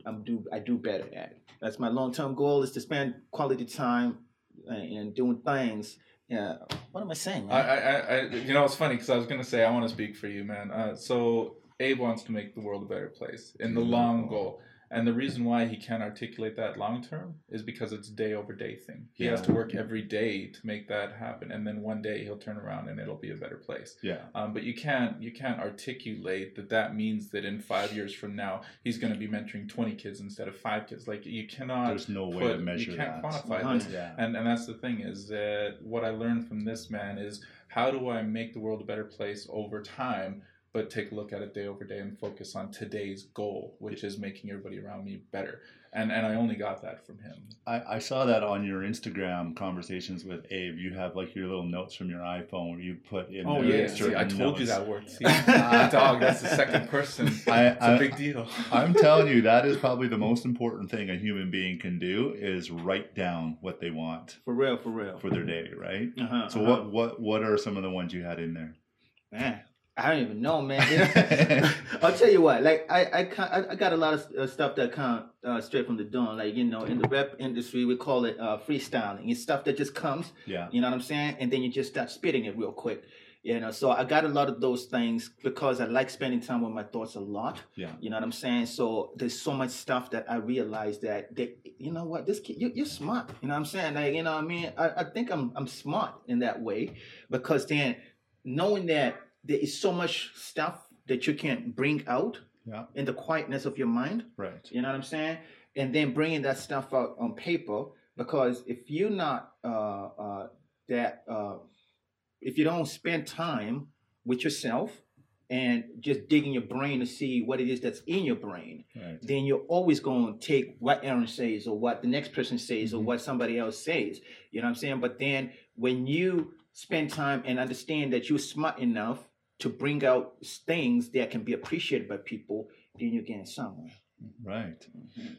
Speaker 3: I'm do I do better at. That's my long term goal is to spend quality time and, doing things. Yeah. What am I saying?
Speaker 2: I,
Speaker 3: Man?
Speaker 2: I, I, I- you know, it's funny because I was gonna say I want to speak for you, man. Uh, so Abe wants to make the world a better place in the long goal, and the reason why he can't articulate that long term is because it's day over day thing. He has to work every day to make that happen, and then one day he'll turn around and it'll be a better place.
Speaker 1: Yeah,
Speaker 2: Um, but you can't you can't articulate that that means that in five years from now he's going to be mentoring twenty kids instead of five kids. Like you cannot
Speaker 1: there's no way
Speaker 2: put-
Speaker 1: to measure
Speaker 2: you can't
Speaker 1: that.
Speaker 2: quantify this.
Speaker 1: Yeah,
Speaker 2: And and that's the thing is that what I learned from this man is how do I make the world a better place over time, but take a look at it day over day and focus on today's goal, which is making everybody around me better. And and I only got that from him.
Speaker 1: I, I saw that on your Instagram conversations with Abe. You have like your little notes from your iPhone where you put in.
Speaker 3: Oh, yeah.
Speaker 2: See, I told you that word. See, [laughs] dog, that's the second person. [laughs]
Speaker 1: I,
Speaker 2: It's a
Speaker 1: I,
Speaker 2: big deal.
Speaker 1: I'm [laughs] telling you, that is probably the most important thing a human being can do is write down what they want
Speaker 3: for real, for real.
Speaker 1: for their day, right?
Speaker 3: uh-huh,
Speaker 1: So
Speaker 3: uh-huh.
Speaker 1: what what what are some of the ones you had in there?
Speaker 3: Man, I don't even know, man. [laughs] [laughs] I'll tell you what. Like I, I, I- got a lot of uh, stuff that come uh, straight from the dawn. Like you know, in the rap industry, we call it uh, freestyling. It's stuff that just comes.
Speaker 1: Yeah,
Speaker 3: You know what I'm saying? And then you just start spitting it real quick. You know, so I got a lot of those things because I like spending time with my thoughts a lot.
Speaker 1: yeah,
Speaker 3: You know what I'm saying? So there's so much stuff that I realized that, that you know what, this kid, you, you're smart. You know what I'm saying? Like, you know what I mean? I, I think I'm I'm smart in that way because then knowing that there is so much stuff that you can bring out
Speaker 1: Yeah.
Speaker 3: in the quietness of your mind.
Speaker 1: right.
Speaker 3: You know what I'm saying? And then bringing that stuff out on paper because if you're not uh, uh, that, uh, if you don't spend time with yourself and just digging your brain to see what it is that's in your brain,
Speaker 1: Right.
Speaker 3: then you're always going to take what Aaron says or what the next person says or
Speaker 1: Mhm.
Speaker 3: what somebody else says. You know what I'm saying? But then when you spend time and understand that you're smart enough to bring out things that can be appreciated by people, then you're getting somewhere.
Speaker 1: Right.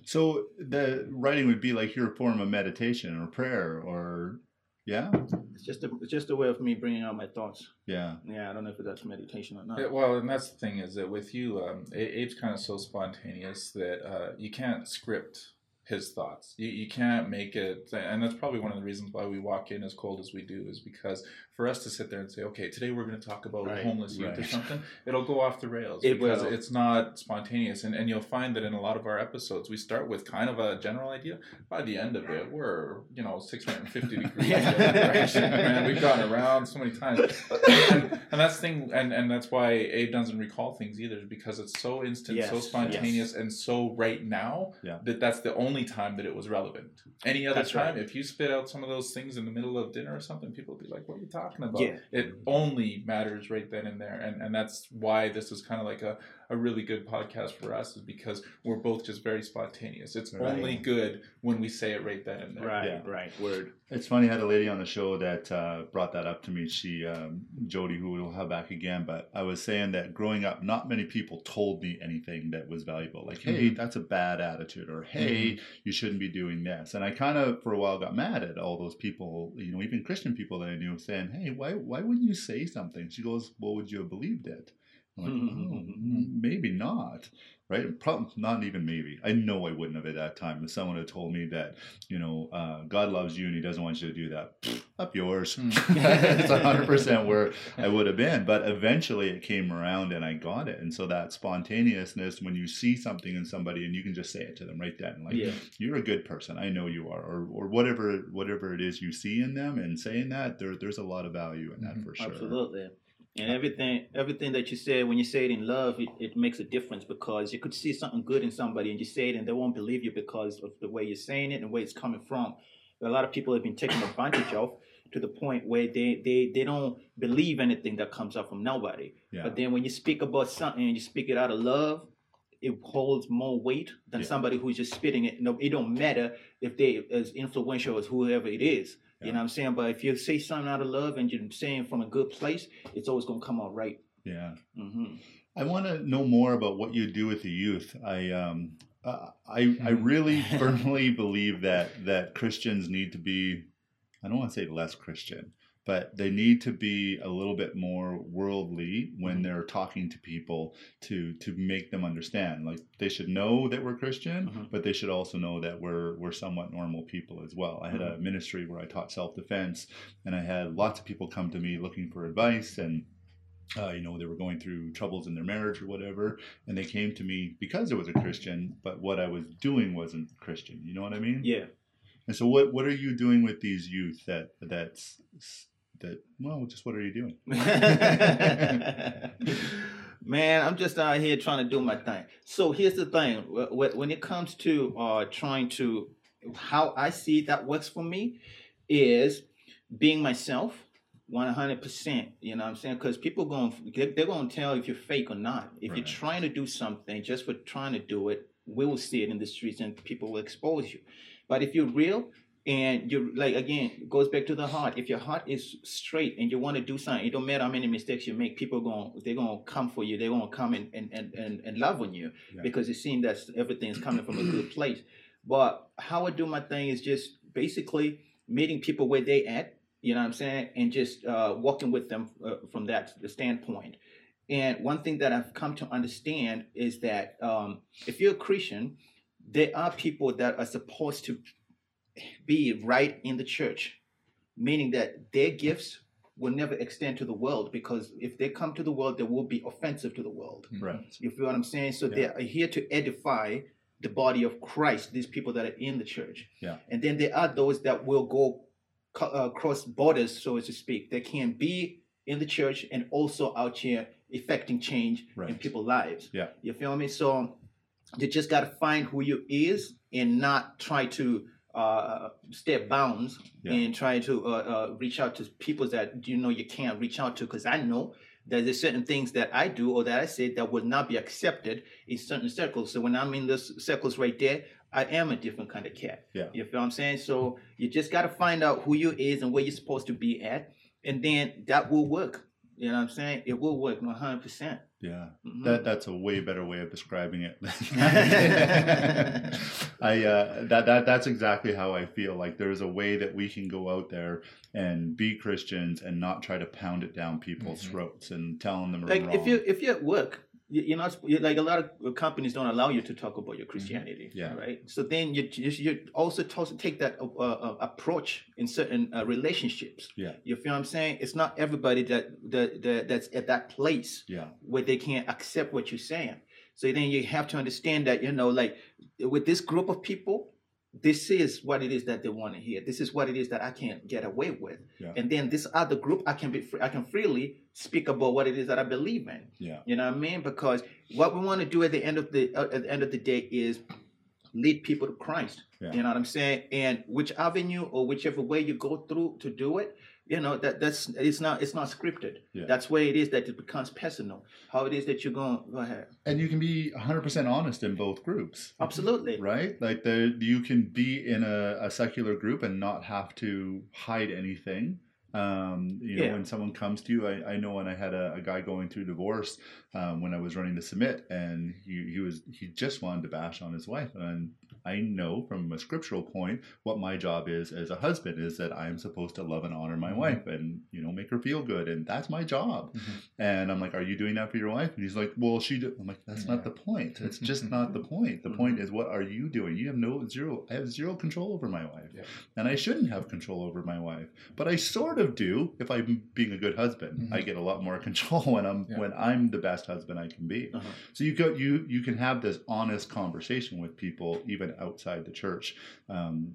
Speaker 1: So the writing would be like your form of meditation or prayer or yeah,
Speaker 3: It's just a, it's just a way of me bringing out my thoughts.
Speaker 1: yeah,
Speaker 3: Yeah, I don't know if that's meditation or not.
Speaker 2: Yeah, well, and that's the thing is that with you, um, Abe's kind of so spontaneous that uh, you can't script his thoughts. You, you can't make it, and that's probably one of the reasons why we walk in as cold as we do, is because for us to sit there and say, okay, today we're going to talk about
Speaker 3: Right,
Speaker 2: homeless youth or something, it'll go off the rails
Speaker 3: It
Speaker 2: because
Speaker 3: will.
Speaker 2: it's not spontaneous. And, and you'll find that in a lot of our episodes, we start with kind of a general idea. By the end of it, we're, you know, 650 [laughs] degrees direction. Man, we've gotten around so many times. and, and that's the thing, and, and that's why Abe doesn't recall things either, because it's so instant, so
Speaker 3: Yes,
Speaker 2: spontaneous, and so right now
Speaker 1: Yeah.
Speaker 2: that that's the only time that it was relevant. Any other
Speaker 3: That's
Speaker 2: time,
Speaker 3: right.
Speaker 2: if you spit out some of those things in the middle of dinner or something, people would be like, "What are you talking about?"
Speaker 3: Yeah.
Speaker 2: It only matters right then and there, and and that's why this is kind of like a, a really good podcast for us is because we're both just very spontaneous. It's
Speaker 1: Right.
Speaker 2: only good when we say it right then and there.
Speaker 3: Right,
Speaker 1: Yeah.
Speaker 3: right. Word.
Speaker 1: It's funny. I had a lady on the show that uh, brought that up to me. She, um, Jody, who we'll have back again. But I was saying that growing up, not many people told me anything that was valuable. Like, hey,
Speaker 2: Mhm.
Speaker 1: that's a bad attitude, or hey, you shouldn't be doing this. And I kind of, for a while, got mad at all those people. You know, even Christian people that I knew, saying, hey, why, why wouldn't you say something? She goes, well, would you have believed it? I'm like, oh, mm, maybe not. Right? Probably not even maybe. I know I wouldn't have at that time. If someone had told me that, you know, uh, God loves you and He doesn't want you to do that, up yours.
Speaker 2: Hmm. [laughs]
Speaker 1: it's hundred percent where I would have been. But eventually, it came around and I got it. And so that spontaneousness, when you see something in somebody and you can just say it to them right then, like
Speaker 3: Yeah.
Speaker 1: you're a good person, I know you are, or or whatever whatever it is you see in them, and saying that there there's a lot of value in that
Speaker 2: Mhm.
Speaker 1: for sure.
Speaker 3: Absolutely. And everything everything that you say when you say it in love, it, it makes a difference because you could see something good in somebody and you say it and they won't believe you because of the way you're saying it and where it's coming from. A lot of people have been taken advantage of to the point where they, they, they don't believe anything that comes out from nobody.
Speaker 1: Yeah.
Speaker 3: But then when you speak about something and you speak it out of love, it holds more weight than
Speaker 1: Yeah.
Speaker 3: somebody who's just spitting it. No, it don't matter if they as influential as whoever it is. You know what I'm saying? But if you say something out of love and you're saying from a good place, it's always gonna come out right.
Speaker 1: yeah.
Speaker 3: hmm
Speaker 1: I want to know more about what you do with the youth. I um uh, I I
Speaker 2: Mhm.
Speaker 1: really [laughs] firmly believe that that Christians need to be I don't want to say less Christian, but they need to be a little bit more worldly when
Speaker 3: Mhm.
Speaker 1: they're talking to people to to make them understand. Like they should know that we're Christian,
Speaker 3: Mhm.
Speaker 1: but they should also know that we're we're somewhat normal people as well. I had a ministry where I taught self defense, and I had lots of people come to me looking for advice and uh, you know, they were going through troubles in their marriage or whatever, and they came to me because I was a Christian, but what I was doing wasn't Christian. You know what I mean?
Speaker 3: Yeah.
Speaker 1: And so, what what are you doing with these youth that that's that? Well, just what are you doing? [laughs] [laughs]
Speaker 3: Man, I'm just out here trying to do my thing. So here's the thing: Wh- wh- when it comes to uh, trying to, how I see that works for me, is being myself, 100. percent You know what I'm saying? Because people going they're, they're going to tell if you're fake or not. If
Speaker 1: Right.
Speaker 3: you're trying to do something just for trying to do it, we will see it in the streets and people will expose you. But if you're real and you're like again, it goes back to the heart. If your heart is straight and you want to do something, it don't matter how many mistakes you make. People going they're gonna come for you. They're gonna come and and and and, and love on you
Speaker 1: Yeah.
Speaker 3: because it seems that everything's coming from a good place. But how I do my thing is just basically meeting people where they at. You know what I'm saying, and just uh, walking with them uh, from that standpoint. And one thing that I've come to understand is that um, if you're a Christian, there are people that are supposed to be right in the church, meaning that their gifts will never extend to the world because if they come to the world, they will be offensive to the world.
Speaker 1: Right.
Speaker 3: You feel what I'm saying? So
Speaker 1: Yeah.
Speaker 3: they are here to edify the body of Christ, these people that are in the church.
Speaker 1: Yeah.
Speaker 3: And then there are those that will go co- uh, cross borders, so to speak. They can be in the church and also out here effecting change in people's lives.
Speaker 1: Yeah.
Speaker 3: You feel me? So you just got to find who you is and not try to uh, step bounds
Speaker 1: Yeah.
Speaker 3: and try to uh, uh, reach out to people that you know you can't reach out to. Because I know that there's certain things that I do or that I say that will not be accepted in certain circles. So when I'm in those circles right there, I am a different kind of cat.
Speaker 1: Yeah.
Speaker 3: You feel what I'm saying? So you just got to find out who you is and where you're supposed to be at, and then that will work. You know what I'm saying? It will work 100. percent
Speaker 1: Yeah.
Speaker 3: Mm-hmm.
Speaker 1: That that's a way better way of describing it. [laughs] I uh, that that that's exactly how I feel. Like there's a way that we can go out there and be Christians and not try to pound it down people's
Speaker 2: Mhm.
Speaker 1: throats and telling them
Speaker 3: like if you if you're at work you're not like a lot of companies don't allow you to talk about your christianity
Speaker 1: Mm-hmm. Yeah.
Speaker 3: right so then you you, also to- take that uh, uh, approach in certain uh, relationships
Speaker 1: Yeah.
Speaker 3: you feel what i'm saying it's not everybody that, that, that that's at that place
Speaker 1: yeah,
Speaker 3: where they can't accept what you're saying so then you have to understand that you know like with this group of people this is what it is that they want to hear. This is what it is that I can't get away with.
Speaker 1: Yeah.
Speaker 3: And then this other group, I can be, free, I can freely speak about what it is that I believe in.
Speaker 1: yeah,
Speaker 3: You know what I mean? Because what we want to do at the end of the uh, at the end of the day is lead people to Christ.
Speaker 1: Yeah.
Speaker 3: You know what I'm saying? And which avenue or whichever way you go through to do it, you know that that's it's not it's not scripted.
Speaker 1: Yeah.
Speaker 3: That's where it is that it becomes personal. How it is that you're going. Go ahead.
Speaker 1: and you can be 100% honest in both groups
Speaker 3: Absolutely.
Speaker 1: right like the you can be in a, a secular group and not have to hide anything um, you know
Speaker 3: Yeah.
Speaker 1: when someone comes to you i, I know when i had a, a guy going through divorce um, when i was running the submit and he, he was he just wanted to bash on his wife and i know from a scriptural point what my job is as a husband is that i'm supposed to love and honor my
Speaker 2: Mhm.
Speaker 1: wife and you know make her feel good and that's my job
Speaker 2: Mhm.
Speaker 1: and I'm like, "Are you doing that for your wife?" And he's like, "Well, she." Do-. I'm like, "That's
Speaker 2: Yeah.
Speaker 1: not the point. It's just not the [laughs] point. The point
Speaker 3: Mhm.
Speaker 1: is, what are you doing? You have no zero. I have zero control over my wife,
Speaker 2: Yeah.
Speaker 1: and I shouldn't have control over my wife, but I sort of do if I'm being a good husband. I get a lot more [laughs] control when I'm
Speaker 2: Yeah.
Speaker 1: when I'm the best husband I can be.
Speaker 3: Uh-huh.
Speaker 1: So you go, you you can have this honest conversation with people even outside the church. Um,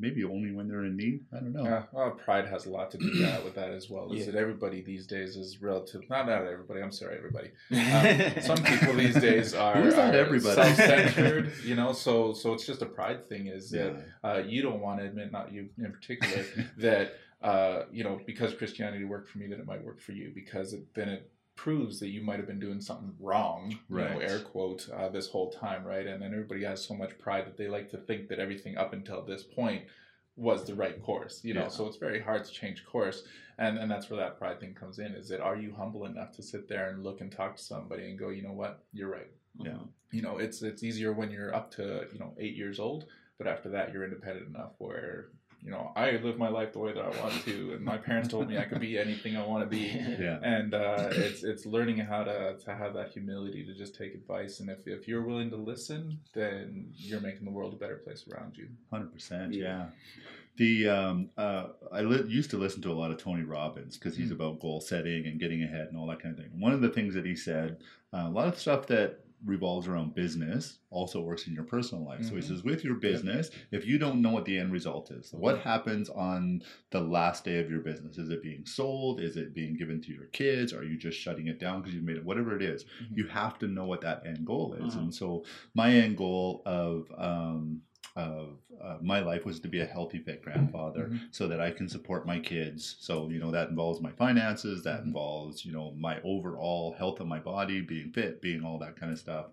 Speaker 1: maybe only when they're in need. I don't know.
Speaker 2: Yeah, well, pride has a lot to do with that, with that as well. Is
Speaker 3: Yeah.
Speaker 2: that everybody these days is relative? Not not everybody. I'm sorry, everybody. [laughs] Um, some people these days [laughs] are,
Speaker 1: Who's that
Speaker 2: are
Speaker 1: everybody?
Speaker 2: self-centered. [laughs] You know, so so it's just a pride thing. Is that
Speaker 1: Yeah.
Speaker 2: uh, you don't want to admit, not you in particular, that uh, you know because Christianity worked for me, that it might work for you because it, then it proves that you might have been doing something wrong, you know,
Speaker 1: Right.
Speaker 2: air quote, uh, this whole time, right? And then everybody has so much pride that they like to think that everything up until this point was the right course, you know.
Speaker 1: Yeah.
Speaker 2: So it's very hard to change course, and and that's where that pride thing comes in. Is that are you humble enough to sit there and look and talk to somebody and go, you know what, you're right.
Speaker 1: Yeah.
Speaker 2: You know, it's it's easier when you're up to you know eight years old, but after that you're independent enough where you know I live my life the way that I want to, and my parents told me I could be anything I want to be. [laughs]
Speaker 1: Yeah.
Speaker 2: And uh, it's it's learning how to, to have that humility to just take advice, and if, if you're willing to listen, then you're making the world a better place around you.
Speaker 1: Hundred percent,
Speaker 3: Yeah.
Speaker 1: yeah. The um, uh, I li- used to listen to a lot of Tony Robbins because he's
Speaker 2: Mm.
Speaker 1: about goal setting and getting ahead and all that kind of thing. One of the things that he said, uh, a lot of stuff that revolves around business also works in your personal life. So he
Speaker 2: Mhm.
Speaker 1: says, with your business, if you don't know what the end result is, so what happens on the last day of your business? Is it being sold? Is it being given to your kids? Are you just shutting it down because you've made it? Whatever it is,
Speaker 2: Mhm.
Speaker 1: you have to know what that end goal is.
Speaker 3: Mhm.
Speaker 1: And so my end goal of um, of uh, my life was to be a healthy, fit grandfather,
Speaker 2: Mhm.
Speaker 1: so that I can support my kids. So you know that involves my finances, that
Speaker 2: Mhm.
Speaker 1: involves you know my overall health of my body, being fit, being all that kind of stuff.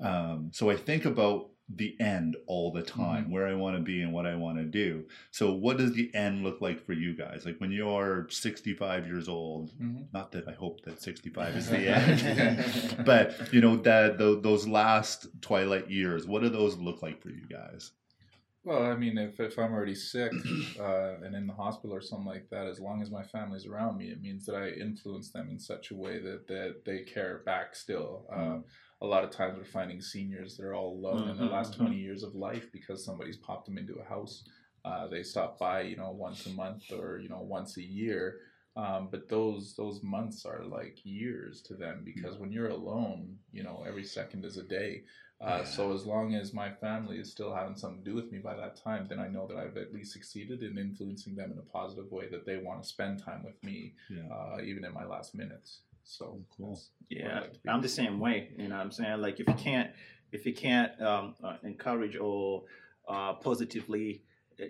Speaker 1: Um, so I think about the end all the time, where I want to be and what I want to do. So what does the end look like for you guys? Like when you're 65 years old,
Speaker 2: Mhm.
Speaker 1: not that I hope that 65 is the [laughs] end, [laughs] but you know that tho- those last twilight years, what do those look like for you guys?
Speaker 2: Well, I mean, if, if I'm already sick [coughs] uh, and in the hospital or something like that, as long as my family's around me, it means that I influence them in such a way that, that they care back still. Uh, a lot of times we're finding seniors that are all alone in their last
Speaker 3: mhm.
Speaker 2: 20 years of life because somebody's popped them into a house. Uh, they stop by, you know, once a month or, you know, once a year. Um, but those those months are like years to them because when you're alone, you know, every second is a day. Uh,
Speaker 1: Yeah.
Speaker 2: So as long as my family is still having something to do with me by that time, then I know that I've at least succeeded in influencing them in a positive way that they want to spend time with me,
Speaker 1: Yeah.
Speaker 2: uh, even in my last minutes. So
Speaker 1: Cool.
Speaker 2: that's where I'd
Speaker 3: Yeah,
Speaker 2: like to be.
Speaker 3: I'm the same way. You know what I'm saying? Like if you can't if you can't um, uh, encourage or uh, positively uh,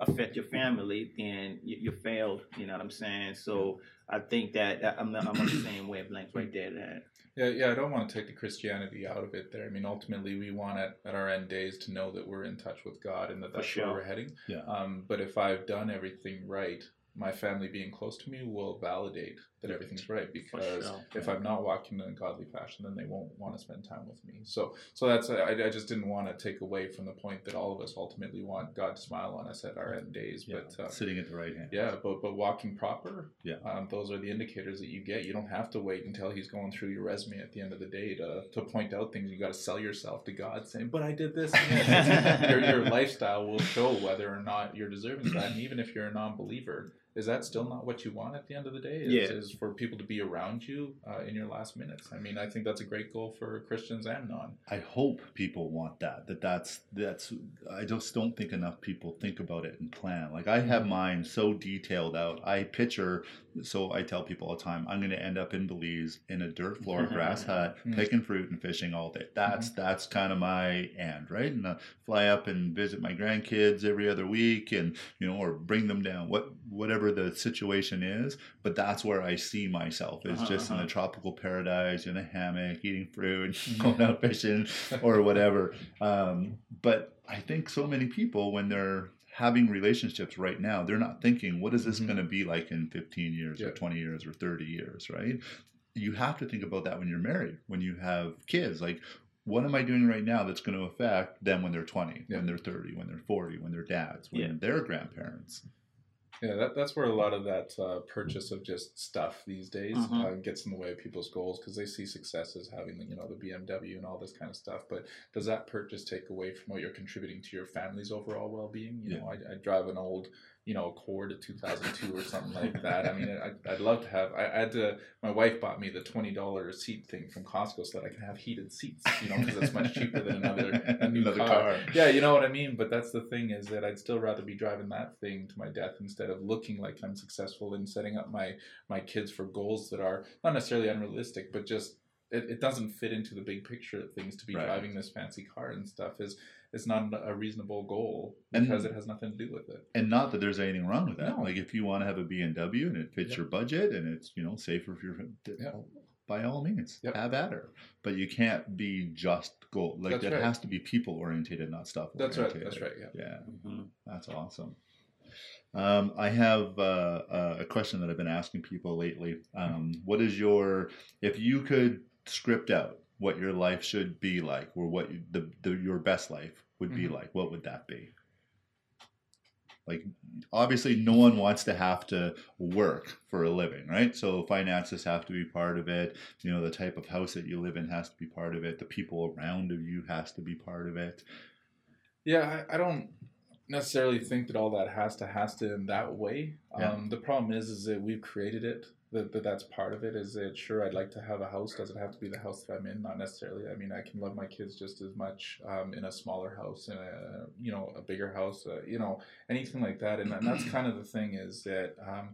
Speaker 3: affect your family, then you, you failed. You know what I'm saying? So I think that, that I'm, I'm on the same wavelength right there. That
Speaker 2: Yeah, yeah, I don't want to take the Christianity out of it there. I mean, ultimately, we want at, at our end days to know that we're in touch with God and that that's
Speaker 3: sure.
Speaker 2: where we're heading.
Speaker 1: Yeah.
Speaker 2: Um, but if I've done everything right, my family being close to me will validate that everything's right because
Speaker 3: sure.
Speaker 2: if I'm not walking in a godly fashion, then they won't want to spend time with me. So, so that's I, I just didn't want to take away from the point that all of us ultimately want God to smile on us at our end days.
Speaker 1: Yeah.
Speaker 2: But uh,
Speaker 1: Sitting at the right hand.
Speaker 2: yeah, but but walking proper,
Speaker 1: Yeah.
Speaker 2: um, those are the indicators that you get. You don't have to wait until he's going through your resume at the end of the day to, to point out things. You got to sell yourself to God, saying, "But I did this." this." [laughs] your your lifestyle will show whether or not you're deserving of that. And even if you're a non-believer, is that still not what you want at the end of the day? Is,
Speaker 3: Yeah.
Speaker 2: is for people to be around you uh, in your last minutes. I mean, I think that's a great goal for Christians and non.
Speaker 1: I hope people want that. That that's that's. I just don't think enough people think about it and plan. Like I have mine so detailed out. I picture. So I tell people all the time, I'm going to end up in Belize in a dirt floor grass hut,
Speaker 2: Mm.
Speaker 1: picking fruit and fishing all day. That's that's kind of my end, right? And uh, fly up and visit my grandkids every other week, and you know, or bring them down. What whatever the situation is. But that's where I see myself is
Speaker 3: Uh-huh,
Speaker 1: just in
Speaker 3: uh-huh.
Speaker 1: a tropical paradise in a hammock, eating fruit, [laughs]
Speaker 2: Mhm.
Speaker 1: going out fishing, [laughs] or whatever. Um, but I think so many people when they're having relationships right now, they're not thinking, what is this
Speaker 2: Mhm.
Speaker 1: going to be like in 15 years or 20 years or 30 years, right? You have to think about that when you're married, when you have kids. Like, what am I doing right now that's going to affect them when they're 20,
Speaker 2: Yeah.
Speaker 1: when they're 30, when they're 40, when they're dads, when
Speaker 3: Yeah.
Speaker 1: they're grandparents?
Speaker 2: Yeah, that, that's where a lot of that uh, purchase of just stuff these days
Speaker 3: Mhm.
Speaker 2: uh, gets in the way of people's goals because they see success as having you know the BMW and all this kind of stuff. But does that purchase take away from what you're contributing to your family's overall well being? You know, I, I drive an old you know Accord of 2002 or something like that. I mean, I, I'd love to have. I, I had to. My wife bought me the twenty dollar seat thing from Costco so that I can have heated seats. You know, because it's much cheaper than another a new
Speaker 1: Another
Speaker 2: car.
Speaker 1: car.
Speaker 2: Yeah, you know what I mean. But that's the thing is that I'd still rather be driving that thing to my death instead of looking like I'm successful in setting up my my kids for goals that are not necessarily unrealistic, but just it, it doesn't fit into the big picture of things to be
Speaker 1: Right.
Speaker 2: driving this fancy car and stuff is is not a reasonable goal
Speaker 1: And-
Speaker 2: because it has nothing to do with it.
Speaker 1: And not that there's anything wrong with that.
Speaker 2: No.
Speaker 1: Like if you want to have a BMW and it fits
Speaker 2: Yep.
Speaker 1: your budget and it's you know safer for your
Speaker 2: Yep.
Speaker 1: by all means
Speaker 2: Yep.
Speaker 1: have at her. But you can't be just goal. Like
Speaker 2: That's
Speaker 1: it
Speaker 2: right.
Speaker 1: has to be people orientated, not stuff.
Speaker 2: That's right. That's right. Yeah.
Speaker 1: Yeah,
Speaker 3: Mhm.
Speaker 1: that's awesome. Um, I have uh, uh, a question that I've been asking people lately. Um, what is your if you could script out what your life should be like, or what you, the, the your best life would be
Speaker 2: Mhm.
Speaker 1: like? What would that be? Like, obviously, no one wants to have to work for a living, right? So finances have to be part of it. You know, the type of house that you live in has to be part of it. The people around of you has to be part of it.
Speaker 2: Yeah, I, I don't necessarily think that all that has to has to in that way.
Speaker 1: Yeah.
Speaker 2: Um, the problem is, is that we've created it. That, that that's part of it. Is that sure? I'd like to have a house. Does it have to be the house that I'm in? Not necessarily. I mean, I can love my kids just as much um, in a smaller house, in a you know a bigger house, uh, you know anything like that. And, and that's [clears throat] kind of the thing is that um,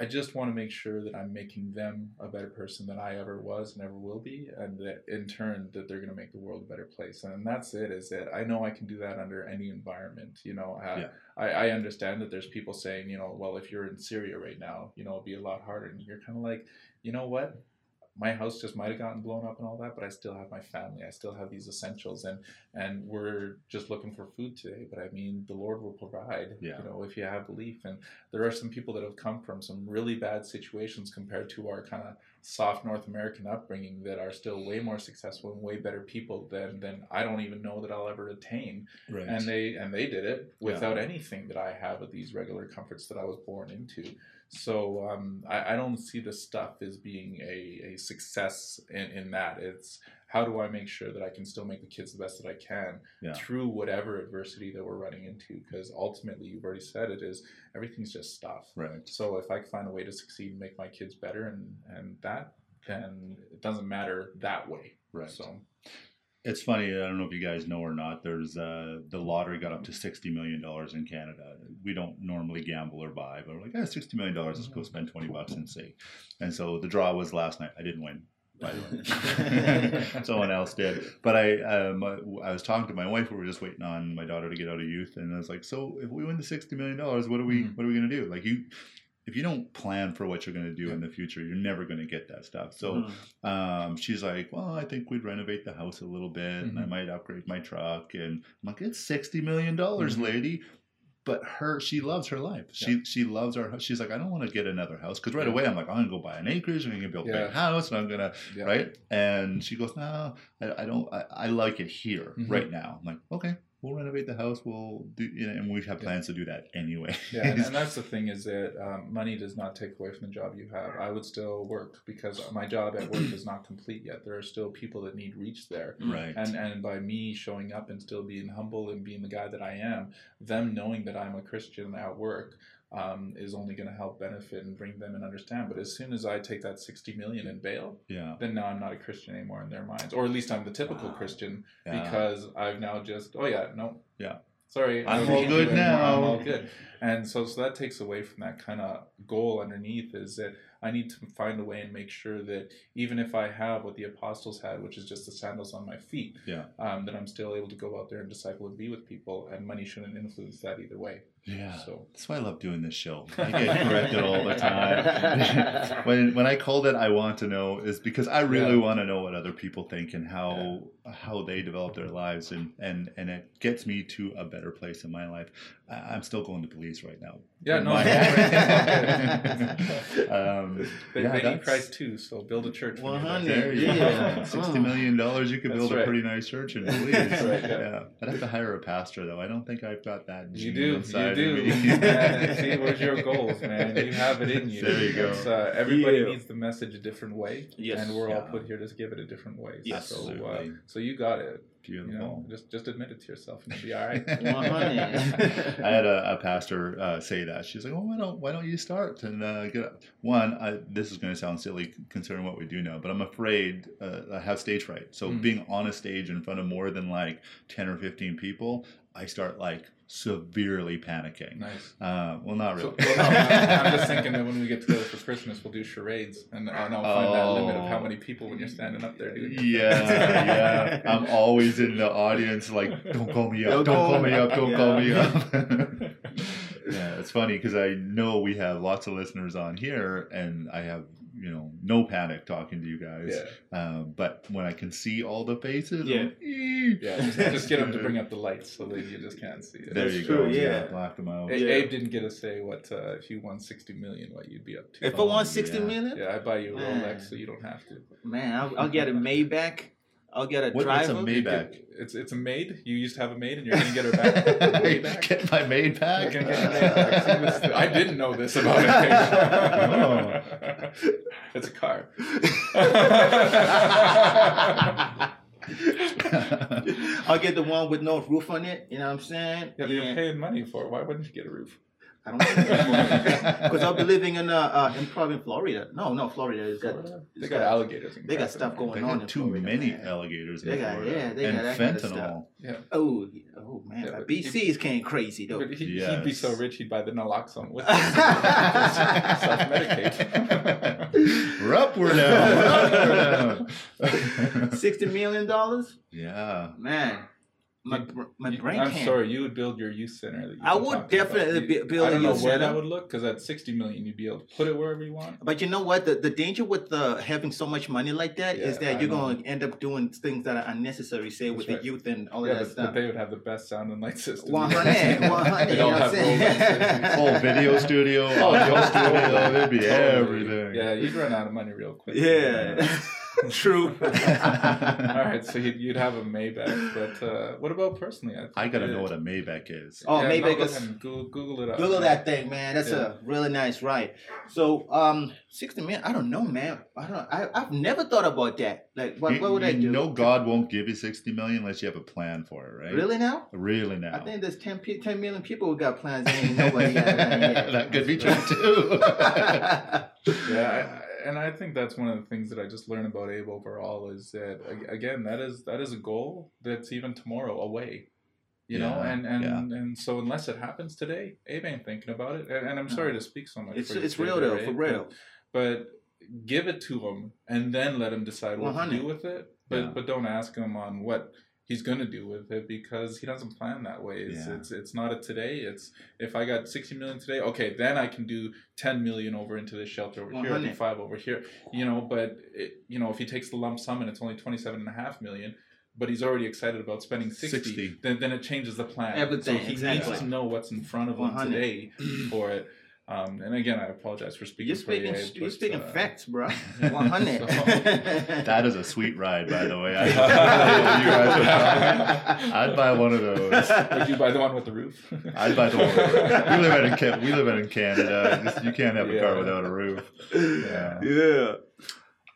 Speaker 2: I just want to make sure that I'm making them a better person than I ever was and ever will be, and that in turn that they're going to make the world a better place. And that's it. Is that I know I can do that under any environment. You know, uh,
Speaker 1: Yeah.
Speaker 2: I, I understand that there's people saying, you know, well, if you're in Syria right now, you know, it'll be a lot harder. And you're kind of like, you know what? My house just might have gotten blown up and all that, but I still have my family. I still have these essentials, and and we're just looking for food today. But I mean, the Lord will provide.
Speaker 1: Yeah.
Speaker 2: You know, if you have belief. And there are some people that have come from some really bad situations compared to our kind of soft North American upbringing that are still way more successful and way better people than than I don't even know that I'll ever attain
Speaker 1: Right.
Speaker 2: and they and they did it without anything that I have of these regular comforts that I was born into. So um, I, I don't see the stuff as being a, a success in, in that. It's how do I make sure that I can still make the kids the best that I can
Speaker 1: Yeah.
Speaker 2: through whatever adversity that we're running into? Because ultimately, you've already said it is everything's just stuff.
Speaker 1: right.
Speaker 2: So if I can find a way to succeed and make my kids better and and that, then it doesn't matter that way.
Speaker 1: Right.
Speaker 2: So
Speaker 1: It's funny. I don't know if you guys know or not. There's uh, the lottery got up to sixty million dollars in Canada. We don't normally gamble or buy, but we're like, yeah, sixty million dollars. Let's go spend twenty bucks and see. And so the draw was last night. I didn't win. By the way, [laughs] [laughs] someone else did. But I, um, I was talking to my wife. We were just waiting on my daughter to get out of youth, and I was like, so if we win the sixty million dollars, what are we?
Speaker 2: Mhm.
Speaker 1: What are we gonna do? Like you. If you don't plan for what you're going to do in the future, you're never going to get that stuff. So,
Speaker 3: Mhm.
Speaker 1: um, she's like, "Well, I think we'd renovate the house a little bit, and I
Speaker 2: Mhm.
Speaker 1: might upgrade my truck." And I'm like, "It's sixty million dollars,
Speaker 2: Mhm.
Speaker 1: lady." But her, she loves her life. She she loves our. house. She's like, I don't want to get another house because right away I'm like, I'm gonna go buy an acreage. I'm gonna build a
Speaker 2: Yeah.
Speaker 1: big house, and I'm gonna
Speaker 2: yeah.
Speaker 1: right. And she goes, No, I, I don't. I, I like it here
Speaker 2: Mhm.
Speaker 1: right now. I'm like, okay, we'll renovate the house. We'll do, you know, and we have
Speaker 2: Yeah.
Speaker 1: plans to do that anyway.
Speaker 2: Yeah, and, and that's the thing is that um, money does not take away from the job you have. I would still work because my job at work is not complete yet. There are still people that need reach there. [clears throat]
Speaker 1: right.
Speaker 2: And and by me showing up and still being humble and being the guy that I am, them knowing that I'm a Christian at work um, is only going to help benefit and bring them and understand. But as soon as I take that sixty million in bail,
Speaker 1: yeah.
Speaker 2: then now I'm not a Christian anymore in their minds, or at least I'm the typical
Speaker 1: Wow.
Speaker 2: Christian
Speaker 1: yeah.
Speaker 2: because I've now just oh yeah no
Speaker 1: Yeah.
Speaker 2: sorry
Speaker 1: I'm
Speaker 2: I don't
Speaker 1: all good now.
Speaker 2: I'm all good and so so that takes away from that kind of goal underneath is that I need to find a way and make sure that even if I have what the apostles had, which is just the sandals on my feet,
Speaker 1: Yeah.
Speaker 2: um, that I'm still able to go out there and disciple and be with people, and money shouldn't influence that either way.
Speaker 1: Yeah.
Speaker 2: So
Speaker 1: That's why I love doing this show. I get corrected all the time. [laughs] when when I called it, I want to know is because I really
Speaker 2: Yeah.
Speaker 1: want to know what other people think and how how they develop their lives, and and and it gets me to a better place in my life. I, I'm still going to Belize right now.
Speaker 2: yeah, no, [laughs]
Speaker 1: um,
Speaker 2: they,
Speaker 1: yeah,
Speaker 2: they need Christ too. So build a church.
Speaker 3: 100,
Speaker 1: There
Speaker 3: Yeah. [laughs]
Speaker 1: Sixty million dollars, you could
Speaker 2: That's
Speaker 1: build a pretty nice church in Belize.
Speaker 2: Right, yeah.
Speaker 1: yeah. I'd have to hire a pastor though. I don't think I've got that.
Speaker 2: You do, you
Speaker 1: inside
Speaker 2: do.
Speaker 1: me.
Speaker 2: Man, [laughs] See, where's your goals, man? You have it in you.
Speaker 1: There you go.
Speaker 2: Uh, everybody
Speaker 3: Yeah.
Speaker 2: needs the message a different way,
Speaker 3: Yes.
Speaker 2: and we're all put here to give it a different way.
Speaker 3: Yes.
Speaker 2: So, uh, so you got it.
Speaker 1: Beautiful.
Speaker 2: You know, just just admit it to yourself, and you'll be all [laughs] right.
Speaker 1: I had a, a pastor uh, say that. She's like, "Well, why don't why don't you start and uh, get up?" one? I, this is going to sound silly considering what we do now, but I'm afraid uh, I have stage fright. So
Speaker 2: Mm.
Speaker 1: being on a stage in front of more than like ten or fifteen people, I start like severely panicking.
Speaker 2: nice.
Speaker 1: Uh, well, not
Speaker 2: So,
Speaker 1: really.
Speaker 2: well, no, I'm, I'm just thinking that when we get together for Christmas, we'll do charades, and and I'll find that limit of how
Speaker 1: Oh.
Speaker 2: many people when you're standing up there doing.
Speaker 1: Yeah, yeah. I'm always in the audience, like, don't call me up, don't call me up, don't call me up. [laughs] yeah, it's funny because I know we have lots of listeners on here, and I have you know no panic talking to you guys.
Speaker 2: yeah,
Speaker 1: Um, but when I can see all the faces, I'm
Speaker 3: Yeah.
Speaker 2: yeah. Just, just get them to bring [laughs] up the lights so that you just can't see it.
Speaker 1: There
Speaker 3: That's
Speaker 1: you
Speaker 3: true,
Speaker 1: go.
Speaker 3: yeah.
Speaker 1: black them out.
Speaker 2: A-
Speaker 3: Yeah.
Speaker 2: Abe didn't get to say what uh, if you won sixty million, what you'd be up to.
Speaker 3: If I
Speaker 1: Oh,
Speaker 3: want sixty
Speaker 1: yeah.
Speaker 3: million,
Speaker 2: yeah, I buy you a Rolex, so you don't have to.
Speaker 3: man, I'll, I'll get a Maybach. I'll get a
Speaker 1: What- what's a
Speaker 3: driver.
Speaker 1: May-
Speaker 2: You
Speaker 1: Maybach.
Speaker 2: get- It's it's a maid. You used to have a maid, and you're gonna get her back. [laughs]
Speaker 1: Get my maid back.
Speaker 2: You're gonna get [laughs] maid back. I didn't know this about it. Oh. it's a car.
Speaker 3: I'll get the one with no roof on it. You know what I'm saying?
Speaker 2: Yeah, but you're paying money for it. Why wouldn't you get a roof?
Speaker 3: I don't [laughs] because I'll be living in uh, uh in probably Florida. No, no, Florida. It's got,
Speaker 2: Florida? They got alligators.
Speaker 3: they got stuff going
Speaker 1: They
Speaker 3: on
Speaker 1: got
Speaker 3: in
Speaker 1: too
Speaker 3: Florida,
Speaker 1: many
Speaker 3: man.
Speaker 1: alligators in
Speaker 3: They got-
Speaker 1: Florida.
Speaker 3: yeah, they
Speaker 1: and
Speaker 3: got that kind of
Speaker 1: fentanyl.
Speaker 3: Oh, oh man,
Speaker 2: Yeah,
Speaker 3: but
Speaker 2: but
Speaker 3: BC is getting crazy though.
Speaker 2: But he, He'd be so rich he'd buy the naloxone with [laughs] self-medicate. [laughs]
Speaker 1: We're up, we're down. We're up, we're down.
Speaker 3: Sixty million dollars,
Speaker 1: yeah.
Speaker 3: man. My
Speaker 2: You-
Speaker 3: br- my
Speaker 2: You-
Speaker 3: brain
Speaker 2: I'm
Speaker 3: can't.
Speaker 2: sorry, you would build your youth center. That you've
Speaker 3: I would
Speaker 2: talking about.
Speaker 3: definitely
Speaker 2: You-
Speaker 3: bu- build
Speaker 2: I
Speaker 3: a
Speaker 2: don't know
Speaker 3: youth
Speaker 2: where
Speaker 3: center.
Speaker 2: that would look because at 60 million, you'd be able to put it wherever you want.
Speaker 3: But you know what? The, the danger with uh, having so much money like that is
Speaker 2: Yeah,
Speaker 3: that
Speaker 2: I
Speaker 3: you're going to end up doing things that are unnecessary, say,
Speaker 2: That's
Speaker 3: with
Speaker 2: right.
Speaker 3: the youth and all
Speaker 2: yeah,
Speaker 3: of that
Speaker 2: but,
Speaker 3: stuff.
Speaker 2: but they would have the best sound and light system.
Speaker 3: 100, 100,
Speaker 2: They'd [laughs]
Speaker 3: you
Speaker 2: all have
Speaker 3: I'm saying?
Speaker 2: Rolexes. [laughs]
Speaker 1: Full video studio, audio studio, it'd be everything.
Speaker 2: Yeah, you'd run out of money real quick.
Speaker 3: Yeah. [laughs] True. [laughs]
Speaker 2: All right, so you'd, you'd have a Maybach, but uh, what about personally? think
Speaker 1: I gotta know what a Maybach is.
Speaker 3: Oh,
Speaker 2: yeah,
Speaker 3: Maybach
Speaker 2: no, go
Speaker 3: is-
Speaker 2: ahead and Google, Google it up.
Speaker 3: Google that thing, man. That's
Speaker 2: Yeah.
Speaker 3: a really nice ride. So, um, sixty minutes. I don't know, man. I don't. I, I've never thought about that. Like, what,
Speaker 1: you,
Speaker 3: what would I do?
Speaker 1: know God won't give you 60 million unless you have a plan for it, right?
Speaker 3: Really now?
Speaker 1: Really now.
Speaker 3: I think there's 10, 10 million people who got plans. and Ain't nobody got a plan yet. [laughs]
Speaker 1: that could be true too.
Speaker 2: Yeah, I, and I think that's one of the things that I just learned about Abe overall is that again that is that is a goal that's even tomorrow away. You know, and and
Speaker 1: yeah.
Speaker 2: and so unless it happens today, Abe ain't thinking about it. And, and I'm sorry to speak so much.
Speaker 3: it's it's real though, for real.
Speaker 2: But, but give it to him and then let him decide what to
Speaker 3: 100.
Speaker 2: do with it. But
Speaker 1: Yeah.
Speaker 2: but don't ask him on what he's gonna do with it because he doesn't plan that way. It's
Speaker 1: Yeah.
Speaker 2: it's it's not a today. It's if I got sixty million today, okay, then I can do ten million over into this shelter over here, I do
Speaker 3: 100.
Speaker 2: five over here. You know, but it, you know, if he takes the lump sum and it's only twenty seven and a half million. But he's already excited about spending 60,
Speaker 1: 60.
Speaker 2: Then, then it changes the plan.
Speaker 3: Everything,
Speaker 2: So he
Speaker 3: exactly.
Speaker 2: needs to know what's in front of him today [clears throat] for it. Um, and again, I apologize for speaking
Speaker 3: You're
Speaker 2: for you,
Speaker 3: speaking,
Speaker 2: Abe,
Speaker 3: you're
Speaker 2: but,
Speaker 3: speaking
Speaker 2: uh,
Speaker 3: facts, bro. [laughs] [laughs] One hundred.
Speaker 1: that is a sweet ride, by the way. I, [laughs] you guys are talking. I'd buy one of those.
Speaker 2: Would you buy the one with the roof?
Speaker 1: I'd buy the one. We live in we live in Canada. Just, you can't have a car without a roof. Yeah.
Speaker 3: Yeah.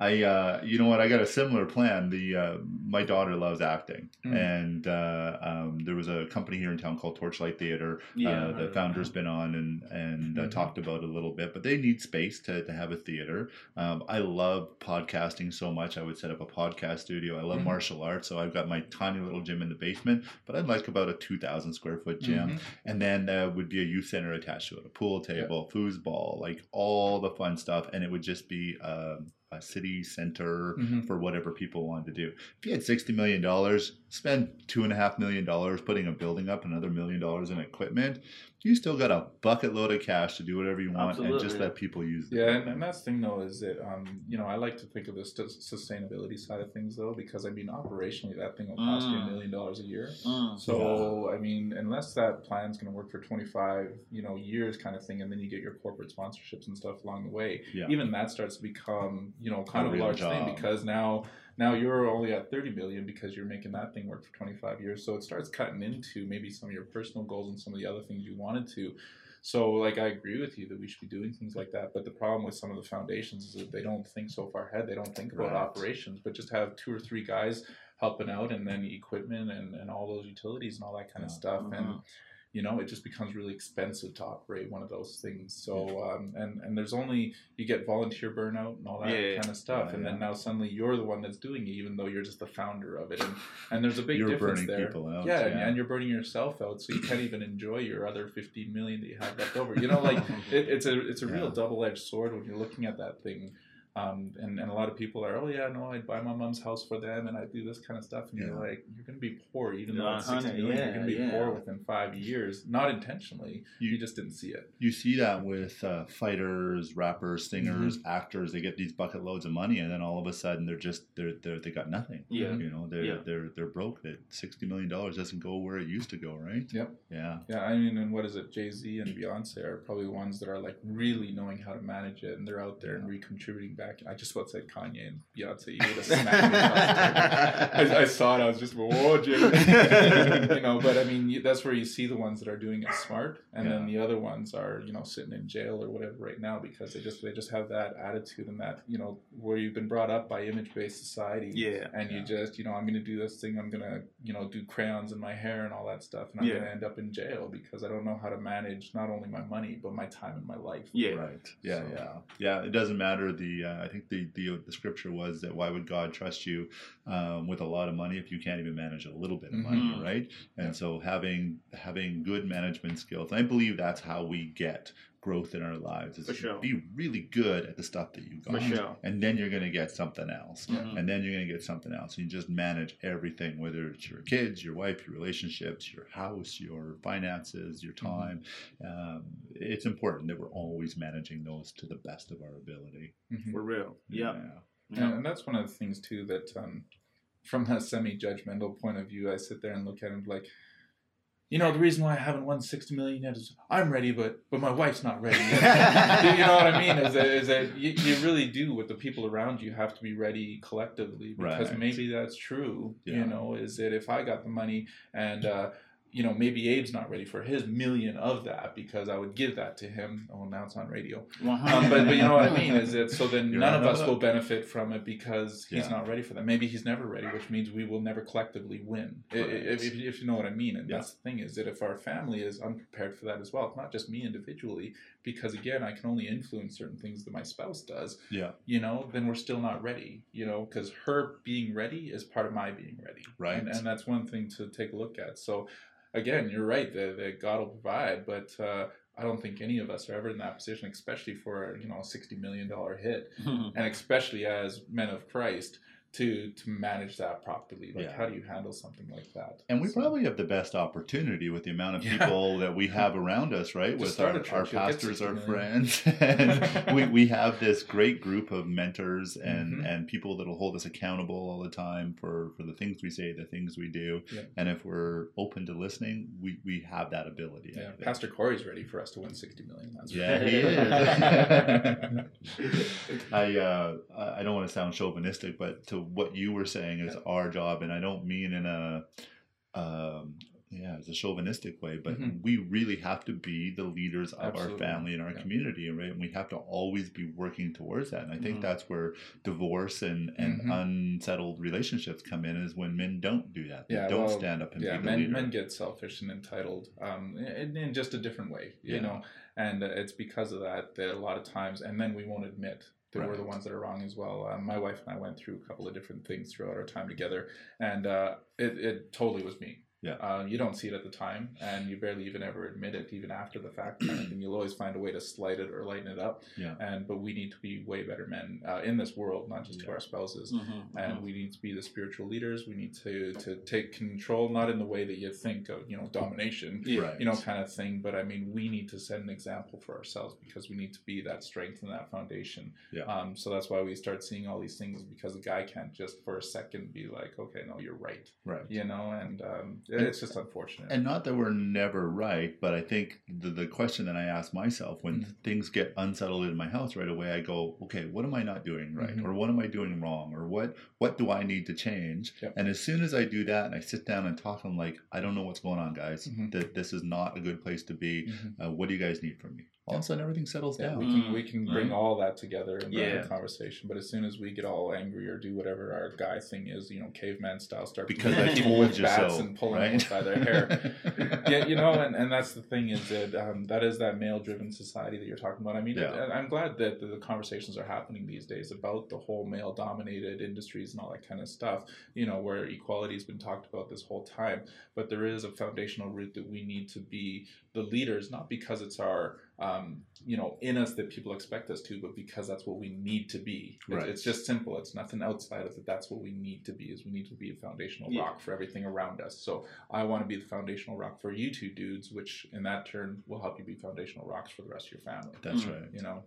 Speaker 1: I, uh, you know what? I got a similar plan. The uh, my daughter loves acting,
Speaker 2: Mm.
Speaker 1: and uh, um, there was a company here in town called Torchlight Theater.
Speaker 3: Yeah,
Speaker 1: uh, the
Speaker 3: of
Speaker 1: founder's been on and and uh,
Speaker 2: Mhm.
Speaker 1: talked about it a little bit, but they need space to, to have a theater. Um, I love podcasting so much. I would set up a podcast studio. I love
Speaker 2: Mhm.
Speaker 1: martial arts, so I've got my tiny little gym in the basement, but I'd like about a two thousand square foot gym
Speaker 2: Mhm.
Speaker 1: and then uh, would be a youth center attached to it a pool table foosball like all the fun stuff and it would just be um, a city center
Speaker 2: Mhm.
Speaker 1: for whatever people wanted to do if you had 60 million dollars spend two and a half million dollars putting a building up another million dollars in equipment you still got a bucket load of cash to do whatever you want and just let people use it.
Speaker 2: Yeah, and,
Speaker 1: building.
Speaker 2: and that's the thing though is that um, you know I like to think of the st- sustainability side of things though because I mean operationally that thing will cost you a
Speaker 3: Mm.
Speaker 2: million dollars a year.
Speaker 3: Mm.
Speaker 2: So I mean, unless that plan's going to work for 25, you know, years kind of thing, and then you get your corporate sponsorships and stuff along the way,
Speaker 1: yeah
Speaker 2: even that starts to become, you know, kind
Speaker 1: A
Speaker 2: of a
Speaker 1: real
Speaker 2: large thing because now now you're only at 30 million because you're making that thing work for 25 years. So it starts cutting into maybe some of your personal goals and some of the other things you wanted to. So like I agree with you that we should be doing things like that. But the problem with some of the foundations is that they don't think so far ahead. They don't think about
Speaker 1: Right.
Speaker 2: operations, but just have two or three guys helping out and then equipment and, and all those utilities and all that kind of stuff. And
Speaker 3: Mhm.
Speaker 2: You know, it just becomes really expensive to operate one of those things. So um, and and there's only you get volunteer burnout and all that
Speaker 3: Yeah.
Speaker 2: kind of stuff,
Speaker 1: Yeah,
Speaker 2: and then now suddenly you're the one that's doing it, even though you're just the founder of it. And and there's a big
Speaker 1: You're
Speaker 2: difference
Speaker 1: burning
Speaker 2: there.
Speaker 1: people out,
Speaker 2: yeah, And,
Speaker 1: yeah.
Speaker 2: you're burning yourself out, so you can't even enjoy your other 15 million that you have left over. You know, like [laughs] it, it's a it's a real double edged sword when you're looking at that thing. Um, and, and a lot of people are, oh yeah, no, I'd buy my mom's house for them, and I'd do this kind of stuff, and you're like, you're gonna be poor, even though it's 60
Speaker 3: honey,
Speaker 2: million, you're gonna be
Speaker 3: yeah.
Speaker 2: poor within five years, not intentionally. You,
Speaker 1: You-
Speaker 2: just didn't see it.
Speaker 1: you see that with uh, fighters, rappers, singers,
Speaker 2: Mm-hmm.
Speaker 1: actors. They get these bucket loads of money, and then all of a sudden they're just they're, they're they got nothing.
Speaker 3: Yeah.
Speaker 1: you know they're
Speaker 3: Yeah.
Speaker 1: they're they're broke. That sixty million dollars doesn't go where it used to go, right?
Speaker 2: Yep.
Speaker 1: Yeah,
Speaker 2: Yeah, I mean, and what is it? Jay Z and Beyonce are probably ones that are like really knowing how to manage it, and they're out there and recontributing back. I just about said Kanye and Beyonce. You would have smacked me. I, I saw it. I was just, whoa, [laughs] Jay. you know, but I mean, that's where you see the ones that are doing it smart, and then the other ones are, you know, sitting in jail or whatever right now because they just they just have that attitude and that you know where you've been brought up by image based society.
Speaker 3: Yeah.
Speaker 2: and you just you know i'm gonna do this thing i'm gonna you know do crayons in my hair and all that stuff and i'm
Speaker 3: Yeah.
Speaker 2: gonna end up in jail because i don't know how to manage not only my money but my time and my life
Speaker 3: Yeah.
Speaker 1: right. Yeah,
Speaker 2: So-
Speaker 1: yeah, yeah. It doesn't matter. The uh, I think the, the the scripture was that why would God trust you um, with a lot of money if you can't even manage a little bit of money,
Speaker 3: Mhm.
Speaker 1: right? And
Speaker 2: Yeah.
Speaker 1: so having having good management skills, I believe that's how we get growth in our lives. Is
Speaker 3: sure.
Speaker 1: be really good at the stuff that you
Speaker 3: For
Speaker 1: got,
Speaker 3: sure.
Speaker 1: and then you're gonna get something else.
Speaker 3: Mhm.
Speaker 1: and then you're going to get something else. You just manage everything, whether it's your kids, your wife, your relationships, your house, your finances, your
Speaker 2: Mhm.
Speaker 1: time. Um, it's important that we're always managing those to the best of our ability.
Speaker 2: Mhm.
Speaker 3: For real. Yeah.
Speaker 2: And, and that's one of the things too that um, from a semi-judgmental point of view i sit there and look at it and be like you know the reason why i haven't won 60 million yet is i'm ready but but my wife's not ready [laughs] you know what i mean is that, is that you, you really do with the people around you have to be ready collectively because
Speaker 1: Right.
Speaker 2: maybe that's true
Speaker 1: Yeah.
Speaker 2: you know is that if i got the money and uh, you know, maybe Abe's not ready for his million of that because I would give that to him. Oh, now it's on radio. Um, but, but you know what I mean? [laughs] Is that so then
Speaker 1: You're
Speaker 2: none
Speaker 1: on
Speaker 2: of us
Speaker 1: the
Speaker 2: will benefit from it because he's
Speaker 1: Yeah.
Speaker 2: not ready for that. Maybe he's never ready, which means we will never collectively win.
Speaker 1: Right.
Speaker 2: If, if, if you know what I mean. And
Speaker 1: Yeah.
Speaker 2: that's the thing is that if our family is unprepared for that as well, it's not just me individually, because again, I can only influence certain things that my spouse does
Speaker 1: Yeah,
Speaker 2: you know, then we're still not ready, you know, because her being ready is part of my being ready.
Speaker 1: Right.
Speaker 2: And, and that's one thing to take a look at. So, again, you're right that, that God will provide, but uh, I don't think any of us are ever in that position, especially for, you know, a $60 million hit, [laughs] and especially as men of Christ. To, to manage that properly, like
Speaker 1: Yeah.
Speaker 2: how do you handle something like that?
Speaker 1: and we
Speaker 2: So-
Speaker 1: probably have the best opportunity with the amount of
Speaker 2: Yeah.
Speaker 1: people that we have around us, right?
Speaker 2: Just
Speaker 1: with our, our pastors, our friends, [laughs] and [laughs] we, we have this great group of mentors and
Speaker 2: Mhm.
Speaker 1: and people that will hold us accountable all the time for for the things we say, the things we do,
Speaker 2: Yeah.
Speaker 1: and if we're open to listening, we we have that ability.
Speaker 2: Yeah. Pastor Corey's ready for us to win sixty million. That's
Speaker 1: Yeah,
Speaker 2: sure.
Speaker 1: he is. [laughs] I uh, I I don't want to sound chauvinistic, but to what you were saying is our job, and I don't mean in a um, yeah, it's a chauvinistic way, but
Speaker 2: Mhm.
Speaker 1: we really have to be the leaders of
Speaker 2: Absolutely.
Speaker 1: our family and our
Speaker 2: Yeah.
Speaker 1: community, right? And we have to always be working towards that. And I think
Speaker 3: Mhm.
Speaker 1: that's where divorce and, and
Speaker 2: Mhm.
Speaker 1: unsettled relationships come in is when men don't do that. They
Speaker 2: Yeah,
Speaker 1: don't
Speaker 2: well,
Speaker 1: stand up and
Speaker 2: yeah,
Speaker 1: be the
Speaker 2: men
Speaker 1: leader.
Speaker 2: men get selfish and entitled, um, in, in just a different way, you
Speaker 1: Yeah.
Speaker 2: know, and it's because of that that a lot of times, and then we won't admit that we're the ones that are wrong as well. Um, my wife and I went through a couple of different things throughout our time together, and uh, it it totally was me.
Speaker 1: Yeah.
Speaker 2: Uh, you don't see it at the time, and you barely even ever admit it, even after the fact. and. You'll always find a way to slight it or lighten it up.
Speaker 1: Yeah.
Speaker 2: And but we need to be way better men uh, in this world, not just to our spouses
Speaker 3: Mhm,
Speaker 2: and
Speaker 3: mhm.
Speaker 2: we need to be the spiritual leaders. We need to to take control, not in the way that you think of, you know, domination,
Speaker 3: Yeah.
Speaker 1: Right.
Speaker 2: you know, kind of thing. But I mean, we need to set an example for ourselves because we need to be that strength and that foundation.
Speaker 1: Yeah.
Speaker 2: Um. So that's why we start seeing all these things because a guy can't just for a second be like, okay, no, you're right,
Speaker 1: right.
Speaker 2: you know, and um, it's just unfortunate.
Speaker 1: And not that we're never right, but I think the, the question that I ask myself when
Speaker 2: Mhm.
Speaker 1: things get unsettled in my house right away, I go, okay, what am I not doing right?
Speaker 2: Mhm.
Speaker 1: Or what am I doing wrong? Or what what do I need to change?
Speaker 2: Yep.
Speaker 1: And as soon as I do that and I sit down and talk, I'm like, I don't know what's going on, guys.
Speaker 2: Mhm.
Speaker 1: That this is not a good place to be.
Speaker 2: Mhm.
Speaker 1: Uh, what do you guys need from me? All of a sudden, everything settles
Speaker 2: Yeah,
Speaker 1: down.
Speaker 2: we can we can bring
Speaker 1: Right.
Speaker 2: all that together and have
Speaker 3: Yeah.
Speaker 2: a conversation. But as soon as we get all angry or do whatever our guy thing is, you know, caveman style, start
Speaker 1: Because
Speaker 3: I
Speaker 1: told
Speaker 2: with
Speaker 1: you
Speaker 2: bats
Speaker 1: so,
Speaker 2: and pulling
Speaker 1: right?
Speaker 2: them by their hair. [laughs] yeah, you know, and, and that's the thing is that um, that is that male driven society that you're talking about. I mean,
Speaker 1: Yeah.
Speaker 2: I- I'm glad that the, the conversations are happening these days about the whole male dominated industries and all that kind of stuff, you know, where equality has been talked about this whole time. But there is a foundational root that we need to be the leaders, not because it's our, um, you know, in us that people expect us to, but because that's what we need to be. It's,
Speaker 1: Right.
Speaker 2: it's just simple. It's nothing outside of it. That's what we need to be. Is we need to be a foundational
Speaker 3: Yeah.
Speaker 2: rock for everything around us. So I want to be the foundational rock for you two dudes, which in that turn will help you be foundational rocks for the rest of your family.
Speaker 1: That's
Speaker 3: Mm.
Speaker 1: right.
Speaker 2: You know,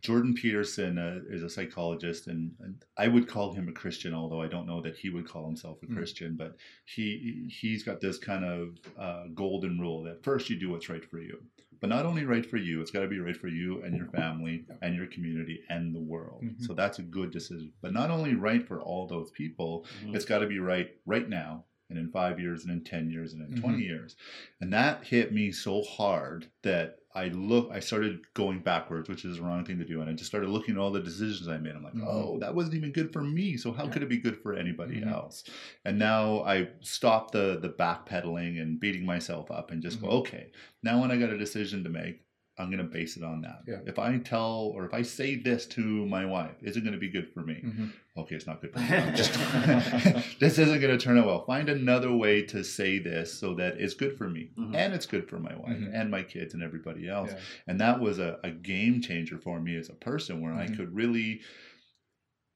Speaker 1: Jordan Peterson uh, is a psychologist, and, and I would call him a Christian, although I don't know that he would call himself a
Speaker 2: Mm.
Speaker 1: Christian. But he he's got this kind of uh, golden rule that first you do what's right for you, but not only right for you, it's got to be right for you and your family and your community and the world.
Speaker 2: Mhm.
Speaker 1: So that's a good decision. But not only right for all those people,
Speaker 3: Mhm.
Speaker 1: it's got to be right right now and in five years and in 10 years and in
Speaker 2: Mhm.
Speaker 1: 20 years and that hit me so hard that i look i started going backwards which is the wrong thing to do and i just started looking at all the decisions i made i'm like
Speaker 2: Mhm.
Speaker 1: oh that wasn't even good for me so how
Speaker 2: Yeah.
Speaker 1: could it be good for anybody
Speaker 2: Mhm.
Speaker 1: else and now i stopped the the backpedaling and beating myself up and just go okay now when i got a decision to make I'm going to base it on that.
Speaker 2: Yeah.
Speaker 1: If I tell or if I say this to my wife, is it going to be good for me?
Speaker 2: Mhm.
Speaker 1: okay, it's not good [laughs] for me. Just- [laughs] this isn't going to turn out well. Find another way to say this so that it's good for me
Speaker 3: Mhm.
Speaker 1: and it's good for my wife
Speaker 2: Mhm.
Speaker 1: and my kids and everybody else.
Speaker 2: Yeah.
Speaker 1: And that was a, a game changer for me as a person where I
Speaker 2: Mhm.
Speaker 1: could really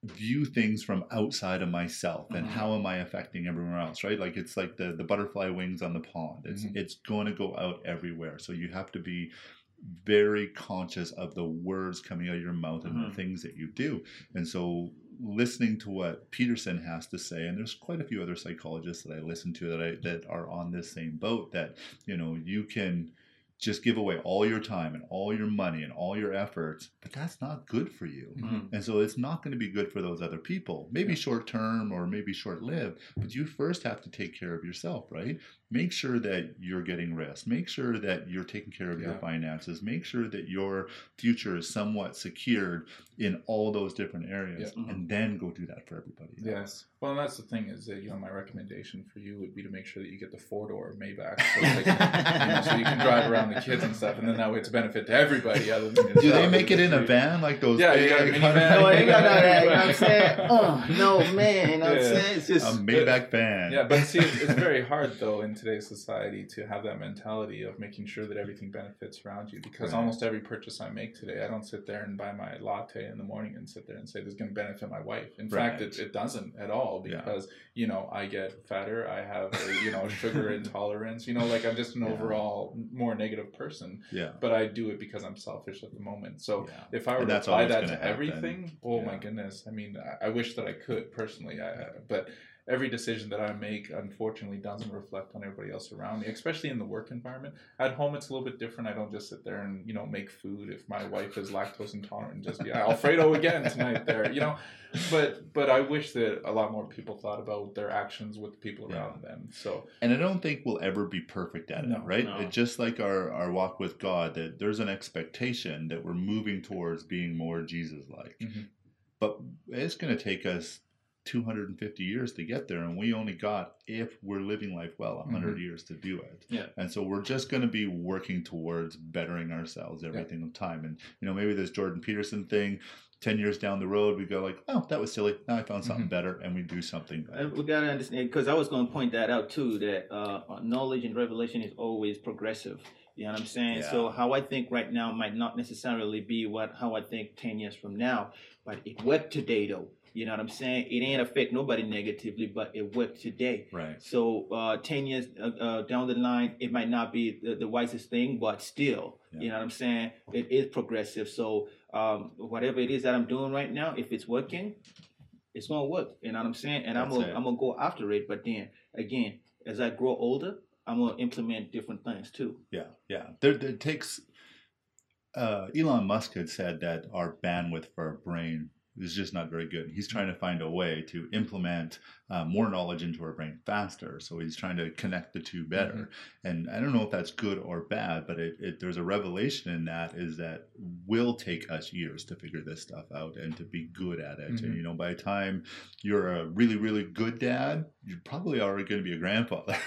Speaker 1: view things from outside of myself and
Speaker 3: Mhm.
Speaker 1: how am I affecting everyone else, right? Like it's like the, the butterfly wings on the pond. It's
Speaker 2: Mhm.
Speaker 1: it's going to go out everywhere. So you have to be very conscious of the words coming out of your mouth and the
Speaker 3: Mhm.
Speaker 1: things that you do. And so listening to what Peterson has to say, and there's quite a few other psychologists that I listen to that I that are on this same boat that, you know, you can just give away all your time and all your money and all your efforts, but that's not good for you.
Speaker 3: Mhm.
Speaker 1: And so it's not going to be good for those other people. Maybe
Speaker 2: Yeah.
Speaker 1: short term or maybe short lived, but you first have to take care of yourself, right? Make sure that you're getting rest. Make sure that you're taking care of your finances. Make sure that your future is somewhat secured in all those different areas.
Speaker 3: Yeah.
Speaker 1: And then go do that for everybody else.
Speaker 2: Yes. Well, and that's the thing is that you know my recommendation for you would be to make sure that you get the four door Maybach, so, they can, you know, so you can drive around the kids and stuff, and then that way it's a benefit to everybody other than yourself.
Speaker 1: Do they make it in a van like those?
Speaker 2: Yeah, you got a
Speaker 1: big-
Speaker 2: minivan.
Speaker 3: No, you got that. You know what I'm saying? [laughs] Oh no, man. You know what I'm
Speaker 2: Yeah.
Speaker 3: saying? It's just
Speaker 1: a Maybach van.
Speaker 2: Yeah, but see, it's, it's very hard though in today's society to have that mentality of making sure that everything benefits around you. Because
Speaker 1: Right.
Speaker 2: almost every purchase I make today, I don't sit there and buy my latte in the morning and sit there and say this is going to benefit my wife. In fact, it, it doesn't at all
Speaker 1: Yeah.
Speaker 2: because you know I get fatter, I have a, you know sugar [laughs] intolerance, you know, like I'm just an
Speaker 1: Yeah.
Speaker 2: overall more negative person.
Speaker 1: yeah.
Speaker 2: But I do it because I'm selfish at the moment. So
Speaker 1: yeah.
Speaker 2: if I were to apply that
Speaker 1: gonna happen.
Speaker 2: everything, oh my goodness! I mean, I, I wish that I could personally, I, but every decision that I make, unfortunately, doesn't reflect on everybody else around me, especially in the work environment. At home, it's a little bit different. I don't just sit there and you know make food if my wife is lactose intolerant and just be Alfredo again tonight. There, you know, but but I wish that a lot more people thought about their actions with the people around
Speaker 1: Yeah.
Speaker 2: them. So
Speaker 1: and I don't think we'll ever be perfect at it, right?
Speaker 3: no.
Speaker 1: It, just like our, our walk with God, that there's an expectation that we're moving towards being more Jesus like.
Speaker 2: Mhm.
Speaker 1: But it's going to take us 250 years to get there, and we only got, if we're living life well, 100 years to do it.
Speaker 3: Yeah.
Speaker 1: And so we're just going to be working towards bettering ourselves every single time. And, you know, maybe this Jordan Peterson thing, 10 years down the road, we go like, oh, that was silly. Now I found something
Speaker 2: Mhm.
Speaker 1: better, and we do something better.
Speaker 3: We gotta understand because I was gonna point that out too. That uh, knowledge and revelation is always progressive. You know what I'm saying? Yeah. So how I think right now might not necessarily be what how I think ten years from now, but it worked today though. You know what I'm saying? It ain't affect nobody negatively, but it worked today.
Speaker 1: Right.
Speaker 3: So uh, ten years uh, uh, down the line, it might not be the, the wisest thing, but still,
Speaker 1: Yeah.
Speaker 3: you know what I'm saying? It is progressive. So um, whatever it is that I'm doing right now, if it's working, it's gonna work. You know what I'm saying? And I'm gonna
Speaker 1: it.
Speaker 3: I'm gonna go after it. But then again, as I grow older, I'm gonna implement different things too.
Speaker 1: Yeah, yeah. There, there takes. Uh, Elon Musk had said that our bandwidth for our brain is just not very good. He's hmm. trying to find a way to implement uh, more knowledge into our brain faster. So he's trying to connect the two better. And I don't know if that's good or bad, but it, it, there's a revelation in that is that will take us years to figure this stuff out and to be good at it.
Speaker 2: Mhm.
Speaker 1: And you know, by the time you're a really, really good dad, you're probably already going to be a grandfather. [laughs] [laughs]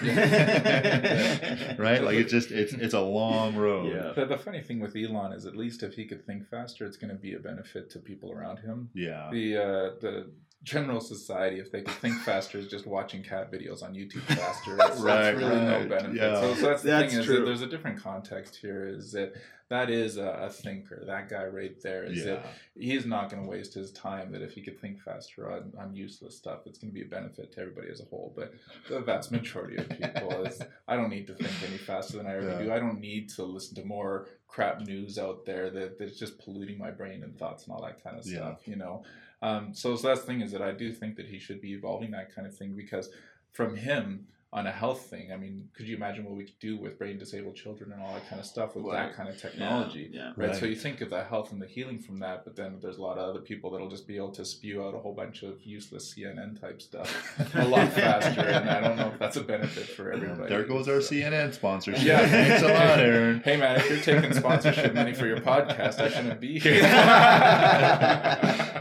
Speaker 1: right? Like it's just it's it's a long road.
Speaker 3: Yeah.
Speaker 2: The, the funny thing with Elon is, at least if he could think faster, it's going to be a benefit to people around him.
Speaker 1: Yeah.
Speaker 2: The uh, the general society, if they could think [laughs] faster, is just watching cat videos on YouTube [laughs] faster. It's, it's
Speaker 1: Right,
Speaker 2: really no benefit.
Speaker 1: Yeah.
Speaker 2: So, so that's the
Speaker 3: That's
Speaker 2: thing is
Speaker 3: true.
Speaker 2: that there's a different context here. Is that that is a, a thinker. That guy right there is
Speaker 1: Yeah.
Speaker 2: that he's not going to waste his time. That if he could think faster on, on useless stuff, it's going to be a benefit to everybody as a whole. But the vast majority of people is I don't need to think any faster than I already
Speaker 1: Yeah.
Speaker 2: do. I don't need to listen to more crap news out there that that's just polluting my brain and thoughts and all that kind of
Speaker 1: Yeah.
Speaker 2: stuff. You know. Um, so, that's the thing is that I do think that he should be evolving that kind of thing because from him on a health thing, I mean, could you imagine what we could do with brain disabled children and all that kind of stuff with
Speaker 3: Right.
Speaker 2: that kind of technology?
Speaker 3: Yeah.
Speaker 2: Right. So you think of the health and the healing from that, but then there's a lot of other people that'll just be able to spew out a whole bunch of useless CNN type stuff a lot [laughs] faster, and I don't know if that's a benefit for everybody.
Speaker 1: There goes our
Speaker 2: So-
Speaker 1: CNN sponsorship.
Speaker 2: Yeah.
Speaker 1: Thanks a lot, [laughs] Aaron.
Speaker 2: Hey man, if you're taking sponsorship money for your podcast, I shouldn't be [laughs] here.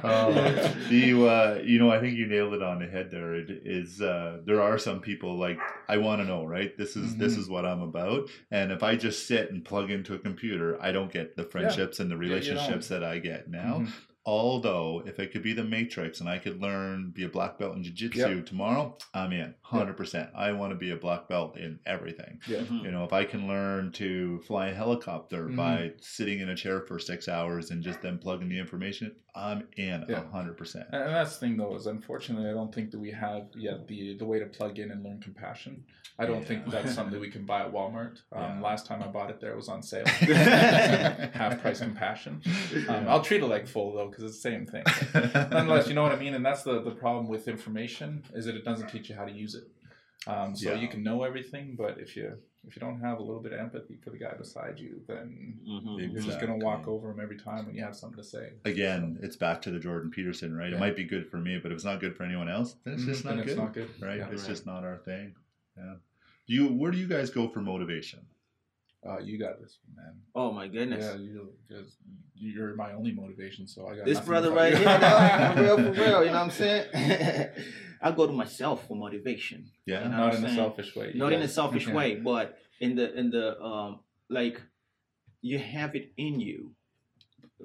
Speaker 1: Uh, you, uh, you know, I think you nailed it on the head. There it is. Uh, there are some people like I want to know, right? This is this
Speaker 2: Mhm.
Speaker 1: is what I'm about. And if I just sit and plug into a computer, I don't get the friendships and the relationships that I get now.
Speaker 2: Mhm.
Speaker 1: Although, if it could be the Matrix and I could learn be a black belt in jiu-jitsu
Speaker 2: Yep.
Speaker 1: tomorrow, I'm in 100%. I want to be a black belt in everything.
Speaker 2: Yeah.
Speaker 3: Mhm.
Speaker 1: You know, if I can learn to fly a helicopter
Speaker 2: Mhm.
Speaker 1: by sitting in a chair for six hours and just then plugging the information, I'm in a
Speaker 2: Yeah.
Speaker 1: 100%.
Speaker 2: And that's the thing, though, is unfortunately, I don't think that we have yet the the way to plug in and learn compassion. I don't think that's something we can buy at Walmart. [laughs] Um,
Speaker 1: Yeah.
Speaker 2: Last time I bought it there, it was on sale. [laughs] Half price compassion. [laughs] Um, I'll treat it like full though, because it's the same thing. Nonetheless, you know what I mean, and that's the the problem with information is that it doesn't teach you how to use it. Um, so
Speaker 1: Yeah.
Speaker 2: you can know everything, but if you if you don't have a little bit of empathy for the guy beside you, then
Speaker 3: Mhm.
Speaker 2: you're just gonna walk over him every time when you have something to say.
Speaker 1: Again, it's back to the Jordan Peterson, right? It might be good for me, but if it's not good for anyone else, then it's just
Speaker 2: Mhm, then
Speaker 1: not
Speaker 2: it's
Speaker 1: good,
Speaker 2: not good.
Speaker 1: right?
Speaker 2: Yeah.
Speaker 1: it's
Speaker 3: Right.
Speaker 1: just not our thing. Yeah. Do you? Where do you guys go for motivation?
Speaker 2: Uh, you got this, man.
Speaker 3: Oh my goodness.
Speaker 2: Yeah, you just you're my only motivation, so I got
Speaker 3: This brother right here, for real, for real. You know what I'm saying? [laughs] [laughs] I go to myself for motivation.
Speaker 1: Yeah.
Speaker 3: You know
Speaker 2: Not in
Speaker 3: I'm
Speaker 2: a selfish way.
Speaker 3: Not in a selfish
Speaker 2: Yeah. [laughs]
Speaker 3: way, but in the in the um like you have it in you.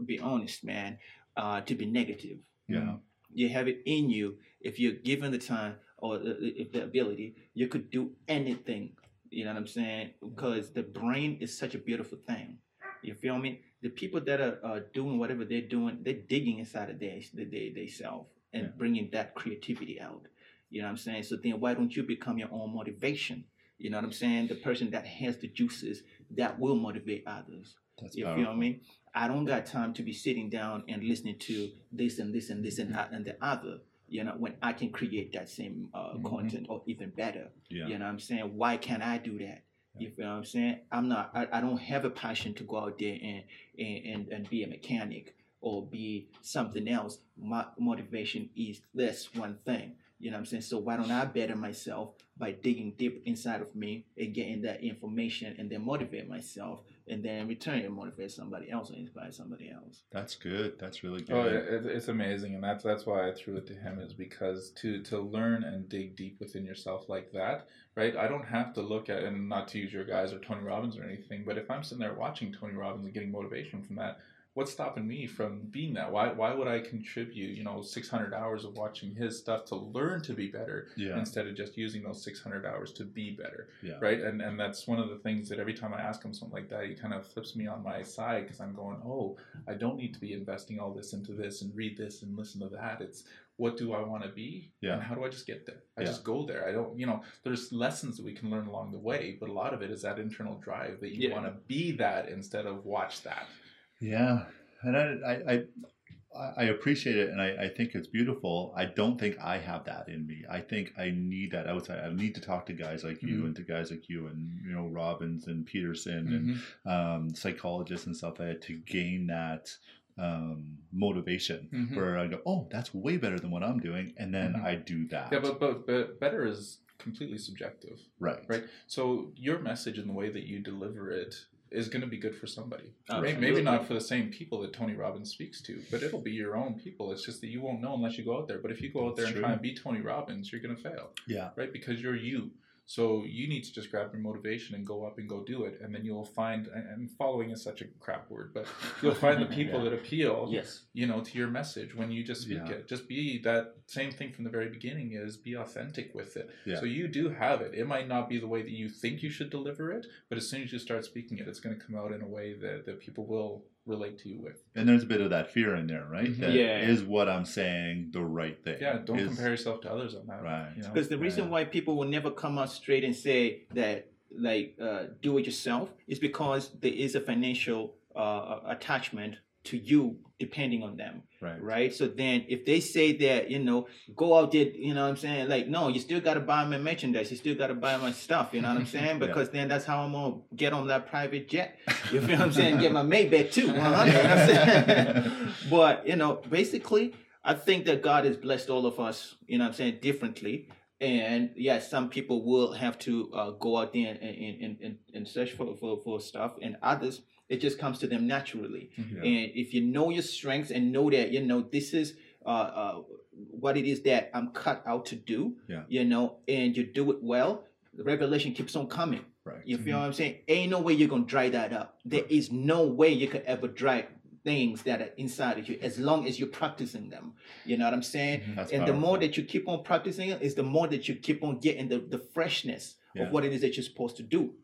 Speaker 3: Be honest, man. Uh, to be negative.
Speaker 1: Yeah.
Speaker 3: You have it in you if you're given the time or the, if the ability. You could do anything. You know what I'm saying? Because the brain is such a beautiful thing. You feel me? The people that are uh, doing whatever they're doing, they're digging inside of their they, they, self and
Speaker 1: Yeah.
Speaker 3: bringing that creativity out. You know what I'm saying? So then why don't you become your own motivation? You know what I'm saying? The person that has the juices that will motivate others.
Speaker 1: That's
Speaker 3: You
Speaker 1: powerful.
Speaker 3: feel me? I don't got time to be sitting down and listening to this and this and this and that and the other. You know, when I can create that same uh,
Speaker 2: Mhm.
Speaker 3: content or even better.
Speaker 1: Yeah.
Speaker 3: You know what I'm saying? Why can't I do that? You feel what I'm saying? I'm not I, I don't have a passion to go out there and, and, and, and be a mechanic or be something else. My motivation is this one thing. You know what I'm saying? So why don't I better myself by digging deep inside of me and getting that information and then motivate myself and then in return motivate somebody else and inspire somebody else.
Speaker 1: That's good. That's really oh, good.
Speaker 2: Oh, it, it's amazing, and that's that's why I threw it to him is because to to learn and dig deep within yourself like that, right? I don't have to look at and not to use your guys or Tony Robbins or anything, but if I'm sitting there watching Tony Robbins and getting motivation from that, what's stopping me from being that? Why why would I contribute, you know, 600 hours of watching his stuff to learn to be better
Speaker 1: yeah.
Speaker 2: instead of just using those 600 hours to be better?
Speaker 1: Yeah.
Speaker 2: right and and that's one of the things that every time i ask him something like that he kind of flips me on my side because i'm going oh i don't need to be investing all this into this and read this and listen to that it's what do i want to be
Speaker 1: Yeah.
Speaker 2: and how do i just get there i
Speaker 1: Yeah.
Speaker 2: just go there i don't you know there's lessons that we can learn along the way but a lot of it is that internal drive that you
Speaker 3: Yeah.
Speaker 2: want to be that instead of watch that
Speaker 1: Yeah, and I, I, I, I appreciate it, and I, I think it's beautiful. I don't think I have that in me. I think I need that outside. I need to talk to guys like you
Speaker 2: Mhm.
Speaker 1: and to guys like you and you know Robbins and Peterson and
Speaker 2: Mhm.
Speaker 1: um, psychologists and stuff like that to gain that um, motivation.
Speaker 2: Mhm.
Speaker 1: Where I go, oh, that's way better than what I'm doing, and then
Speaker 2: Mhm.
Speaker 1: I do that.
Speaker 2: yeah but, but but better is completely subjective
Speaker 1: right,
Speaker 2: Right. So your message and the way that you deliver it is going to be good for somebody.
Speaker 3: Absolutely.
Speaker 2: Maybe not for the same people that Tony Robbins speaks to, but it'll be your own people. It's just that you won't know unless you go out there. But if you go out there
Speaker 1: That's
Speaker 2: and try
Speaker 1: true.
Speaker 2: and be Tony Robbins, you're going to fail,
Speaker 1: Yeah,
Speaker 2: right? Because you're you. So you need to just grab your motivation and go up and go do it, and then you'll find. And following is such a crap word, but you'll find the [laughs] people
Speaker 1: Yeah.
Speaker 2: that appeal
Speaker 3: Yes.
Speaker 2: you know to your message when you just speak
Speaker 1: Yeah.
Speaker 2: it just be that same thing from the very beginning is be authentic with it
Speaker 1: Yeah.
Speaker 2: so you do have it it might not be the way that you think you should deliver it but as soon as you start speaking it it's going to come out in a way that, that people will relate to you with
Speaker 1: and there's a bit of that fear in there, right?
Speaker 2: Mhm.
Speaker 1: That
Speaker 3: Yeah.
Speaker 1: is what I'm saying the right thing?
Speaker 2: yeah don't
Speaker 1: Is-
Speaker 2: compare yourself to others on that
Speaker 1: Right.
Speaker 2: you know?
Speaker 3: Because the reason
Speaker 1: Yeah.
Speaker 3: why people will never come out straight and say that, like, uh, do it yourself, is because there is a financial uh, attachment to you depending on them,
Speaker 1: Right.
Speaker 3: right? So then, if they say that, you know, go out there, you know what I'm saying? Like, no, you still got to buy my merchandise. You still got to buy my stuff, you know what I'm [laughs] saying?
Speaker 1: Yeah.
Speaker 3: Because then that's how I'm to get on that private jet. You feel what I'm saying? Get my [laughs] Maybach too. 100, you know [laughs] but, you know, basically, I think that God has blessed all of us, you know what I'm saying, differently. And yes, some people will have to uh, go out there and, and, and, and search for, for, for stuff, and others, it just comes to them naturally.
Speaker 1: Yeah.
Speaker 3: And if you know your strengths and know that, you know, this is uh, uh, what it is that I'm cut out to do,
Speaker 1: Yeah.
Speaker 3: you know, and you do it well, the revelation keeps on coming.
Speaker 1: Right.
Speaker 3: You feel what I'm saying? Ain't no way you're gonna dry that up. There is no way you could ever dry things that are inside of you as long as you're practicing them. You know what I'm saying?
Speaker 1: That's
Speaker 3: and the more that you keep on practicing it, is the more that you keep on getting the, the freshness
Speaker 1: Yeah.
Speaker 3: of what it is that you're supposed to do.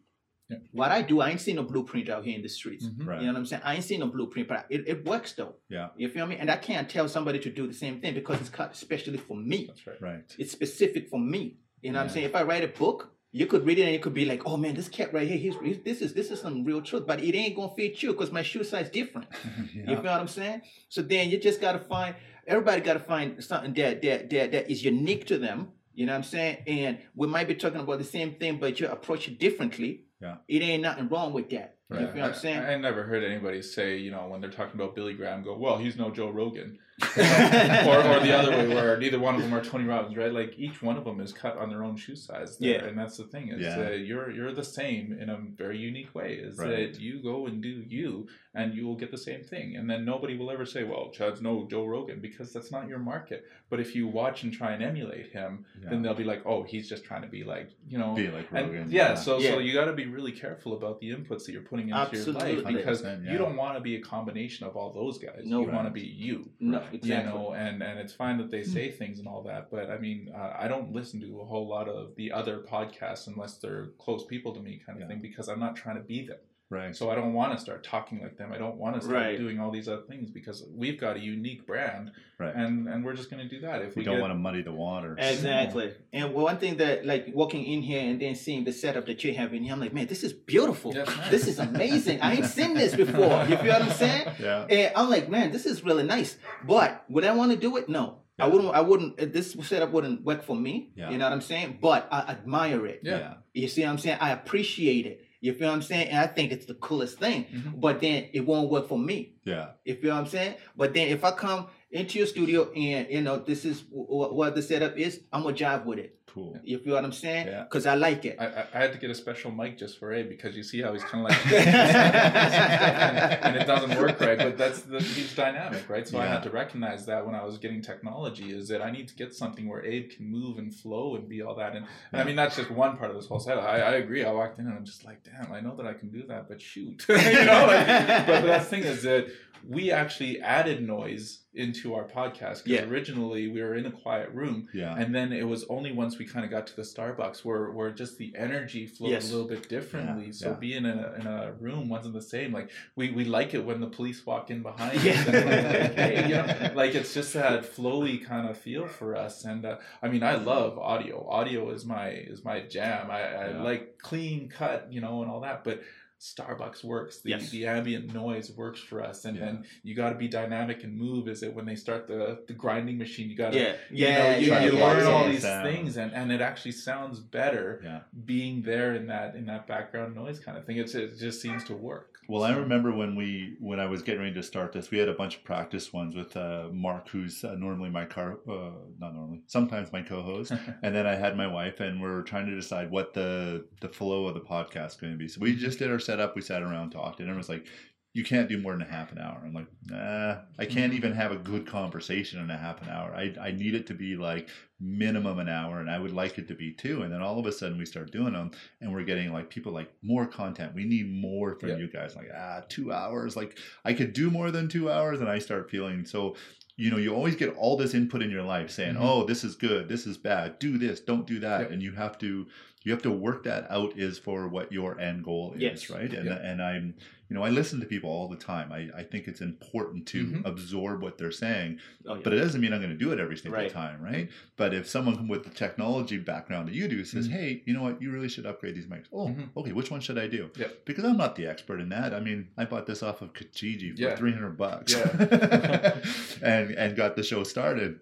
Speaker 2: Yeah.
Speaker 3: What I do, I ain't seen no blueprint out here in the streets.
Speaker 2: Mhm.
Speaker 1: Right.
Speaker 3: You know what I'm saying? I ain't seen no blueprint, but it, it works though.
Speaker 1: Yeah.
Speaker 3: You feel me? And I can't tell somebody to do the same thing because it's cut especially for me.
Speaker 2: that's right
Speaker 1: Right.
Speaker 3: It's specific for me. You know what I'm saying? If I write a book, you could read it and you could be like, "Oh man, this cat right here, he's, he's this is this is some real truth." But it ain't gonna fit you because my shoe size is different. [laughs] You
Speaker 1: yeah.
Speaker 3: feel what I'm saying? So then you just gotta find. Everybody gotta find something that that that that is unique to them. You know what I'm saying? And we might be talking about the same thing, but you approach it differently.
Speaker 1: Yeah.
Speaker 3: It ain't nothing wrong with that. You
Speaker 1: Right.
Speaker 3: feel what I'm saying?
Speaker 2: I, I never heard anybody say, you know, when they're talking about Billy Graham, go, well, he's no Joe Rogan. [laughs] or, or the other way, where neither one of them are Tony Robbins, right? Like each one of them is cut on their own shoe size. There.
Speaker 3: Yeah.
Speaker 2: and that's the thing is
Speaker 1: Yeah.
Speaker 2: uh, you're you're the same in a very unique way. Is
Speaker 1: Right.
Speaker 2: that you go and do you, and you will get the same thing, and then nobody will ever say, well, Chad's no Joe Rogan because that's not your market. But if you watch and try and emulate him, then they'll be like, oh, he's just trying to be like, you know.
Speaker 1: Be like
Speaker 2: And
Speaker 1: Rogan.
Speaker 2: yeah, so
Speaker 3: Yeah.
Speaker 2: so you got to be really careful about the inputs that you're putting into
Speaker 3: Absolutely.
Speaker 2: your life because
Speaker 1: yeah.
Speaker 2: you don't want to be a combination of all those guys.
Speaker 3: No.
Speaker 2: you want to be you
Speaker 3: no,
Speaker 1: Right.
Speaker 3: exactly.
Speaker 2: you know and and it's fine that they say things and all that but i mean uh, i don't listen to a whole lot of the other podcasts unless they're close people to me kind of
Speaker 1: Yeah.
Speaker 2: thing because i'm not trying to be them
Speaker 1: right.
Speaker 2: so i don't want to start talking like them i don't want to start
Speaker 3: Right.
Speaker 2: doing all these other things because we've got a unique brand
Speaker 1: right.
Speaker 2: and and we're just going to do that if
Speaker 1: we
Speaker 2: we,
Speaker 1: don't
Speaker 2: get,
Speaker 1: want to muddy the water.
Speaker 3: Exactly. And one thing that like walking in here and then seeing the setup that you have in here, I'm like, man, this is beautiful.
Speaker 2: That's nice.
Speaker 3: This is amazing. I ain't seen this before. You feel what I'm saying? [laughs]
Speaker 1: Yeah.
Speaker 3: And I'm like, man, this is really nice. But would I want to do it? No. I wouldn't. I wouldn't. uh, This setup wouldn't work for me.
Speaker 1: Yeah.
Speaker 3: You know what I'm saying? But I admire it.
Speaker 2: Yeah.
Speaker 3: You see what I'm saying? I appreciate it. You feel what I'm saying? And I think it's the coolest thing.
Speaker 2: Mhm.
Speaker 3: But then it won't work for me.
Speaker 1: yeah,
Speaker 3: You feel what I'm saying? But then if I come into your studio and you know this is what the setup is, I'm gonna jive with it.
Speaker 1: Cool.
Speaker 3: You feel what I'm saying?
Speaker 2: Yeah.
Speaker 3: Cause I like it.
Speaker 2: I, I, I had to get a special mic just for Abe because you see how he's kind of like, [laughs] [laughs] and it doesn't work right. But that's the, huge dynamic, right? So I had to recognize that when I was getting technology is that I need to get something where Abe can move and flow and be all that. And, and I mean that's just one part of this whole setup. I, I agree. I walked in and I'm just like, damn, I know that I can do that, but shoot, [laughs] you know. Like, but, but the thing is that we actually added noise into our podcast because
Speaker 3: Yeah.
Speaker 2: originally we were in a quiet room
Speaker 1: Yeah,
Speaker 2: and then it was only once we kind of got to the Starbucks where, where just the energy flowed
Speaker 3: Yes.
Speaker 2: a little bit differently.
Speaker 1: Yeah,
Speaker 2: so being in a, in a room wasn't the same. Like we, we like it when the police walk in behind us. Like, hey, you know, [laughs] like it's just that flowy kind of feel for us. And uh, I mean, I love audio. Audio is my is my jam. I, I like clean cut, you know, and all that. But Starbucks works. The,
Speaker 3: Yes.
Speaker 2: the ambient noise works for us, and
Speaker 1: Yeah.
Speaker 2: then you got to be dynamic and move. Is it when they start the the grinding machine? You got to
Speaker 3: yeah,
Speaker 2: you
Speaker 3: yeah,
Speaker 2: know, you, you learn all these
Speaker 1: Sound.
Speaker 2: things and, and it actually sounds better
Speaker 1: yeah.
Speaker 2: being there in that in that background noise kind of thing it's, it just seems to work
Speaker 1: Well, I remember when we when I was getting ready to start this, we had a bunch of practice ones with uh, Mark, who's uh, normally my car, uh, not normally, sometimes my co-host, [laughs] and then I had my wife, and we are trying to decide what the the flow of the podcast is going to be. So we just did our setup. We sat around, talked, and everyone's like, "You can't do more than a half an hour." I'm like, "Nah, I can't
Speaker 2: Mhm.
Speaker 1: even have a good conversation in a half an hour. I I need it to be like minimum an hour, and I would like it to be two. And then all of a sudden, we start doing them, and we're getting like people like more content. We need more from
Speaker 2: Yeah.
Speaker 1: you guys. Like ah, two hours. Like I could do more than two hours, and I start feeling so. You know, you always get all this input in your life saying,
Speaker 2: Mhm.
Speaker 1: "Oh, this is good. This is bad. Do this. Don't do that."
Speaker 2: Yep.
Speaker 1: And you have to you have to work that out is for what your end goal is,
Speaker 3: Yes.
Speaker 1: right? And
Speaker 2: Yeah.
Speaker 1: and I'm you know I listen to people all the time. I I think it's important to
Speaker 2: Mhm.
Speaker 1: absorb what they're saying,
Speaker 3: Oh, yeah.
Speaker 1: but it doesn't mean I'm going to do it every single
Speaker 3: Right.
Speaker 1: time, right? But if someone with the technology background that you do says,
Speaker 2: Mhm.
Speaker 1: "Hey, you know what? You really should upgrade these mics." Oh,
Speaker 2: Mhm.
Speaker 1: okay. Which one should I do?
Speaker 2: Yep.
Speaker 1: Because I'm not the expert in that. I mean, I bought this off of Kijiji for
Speaker 2: Yeah.
Speaker 1: 300 bucks, [laughs] [laughs] and and got the show started.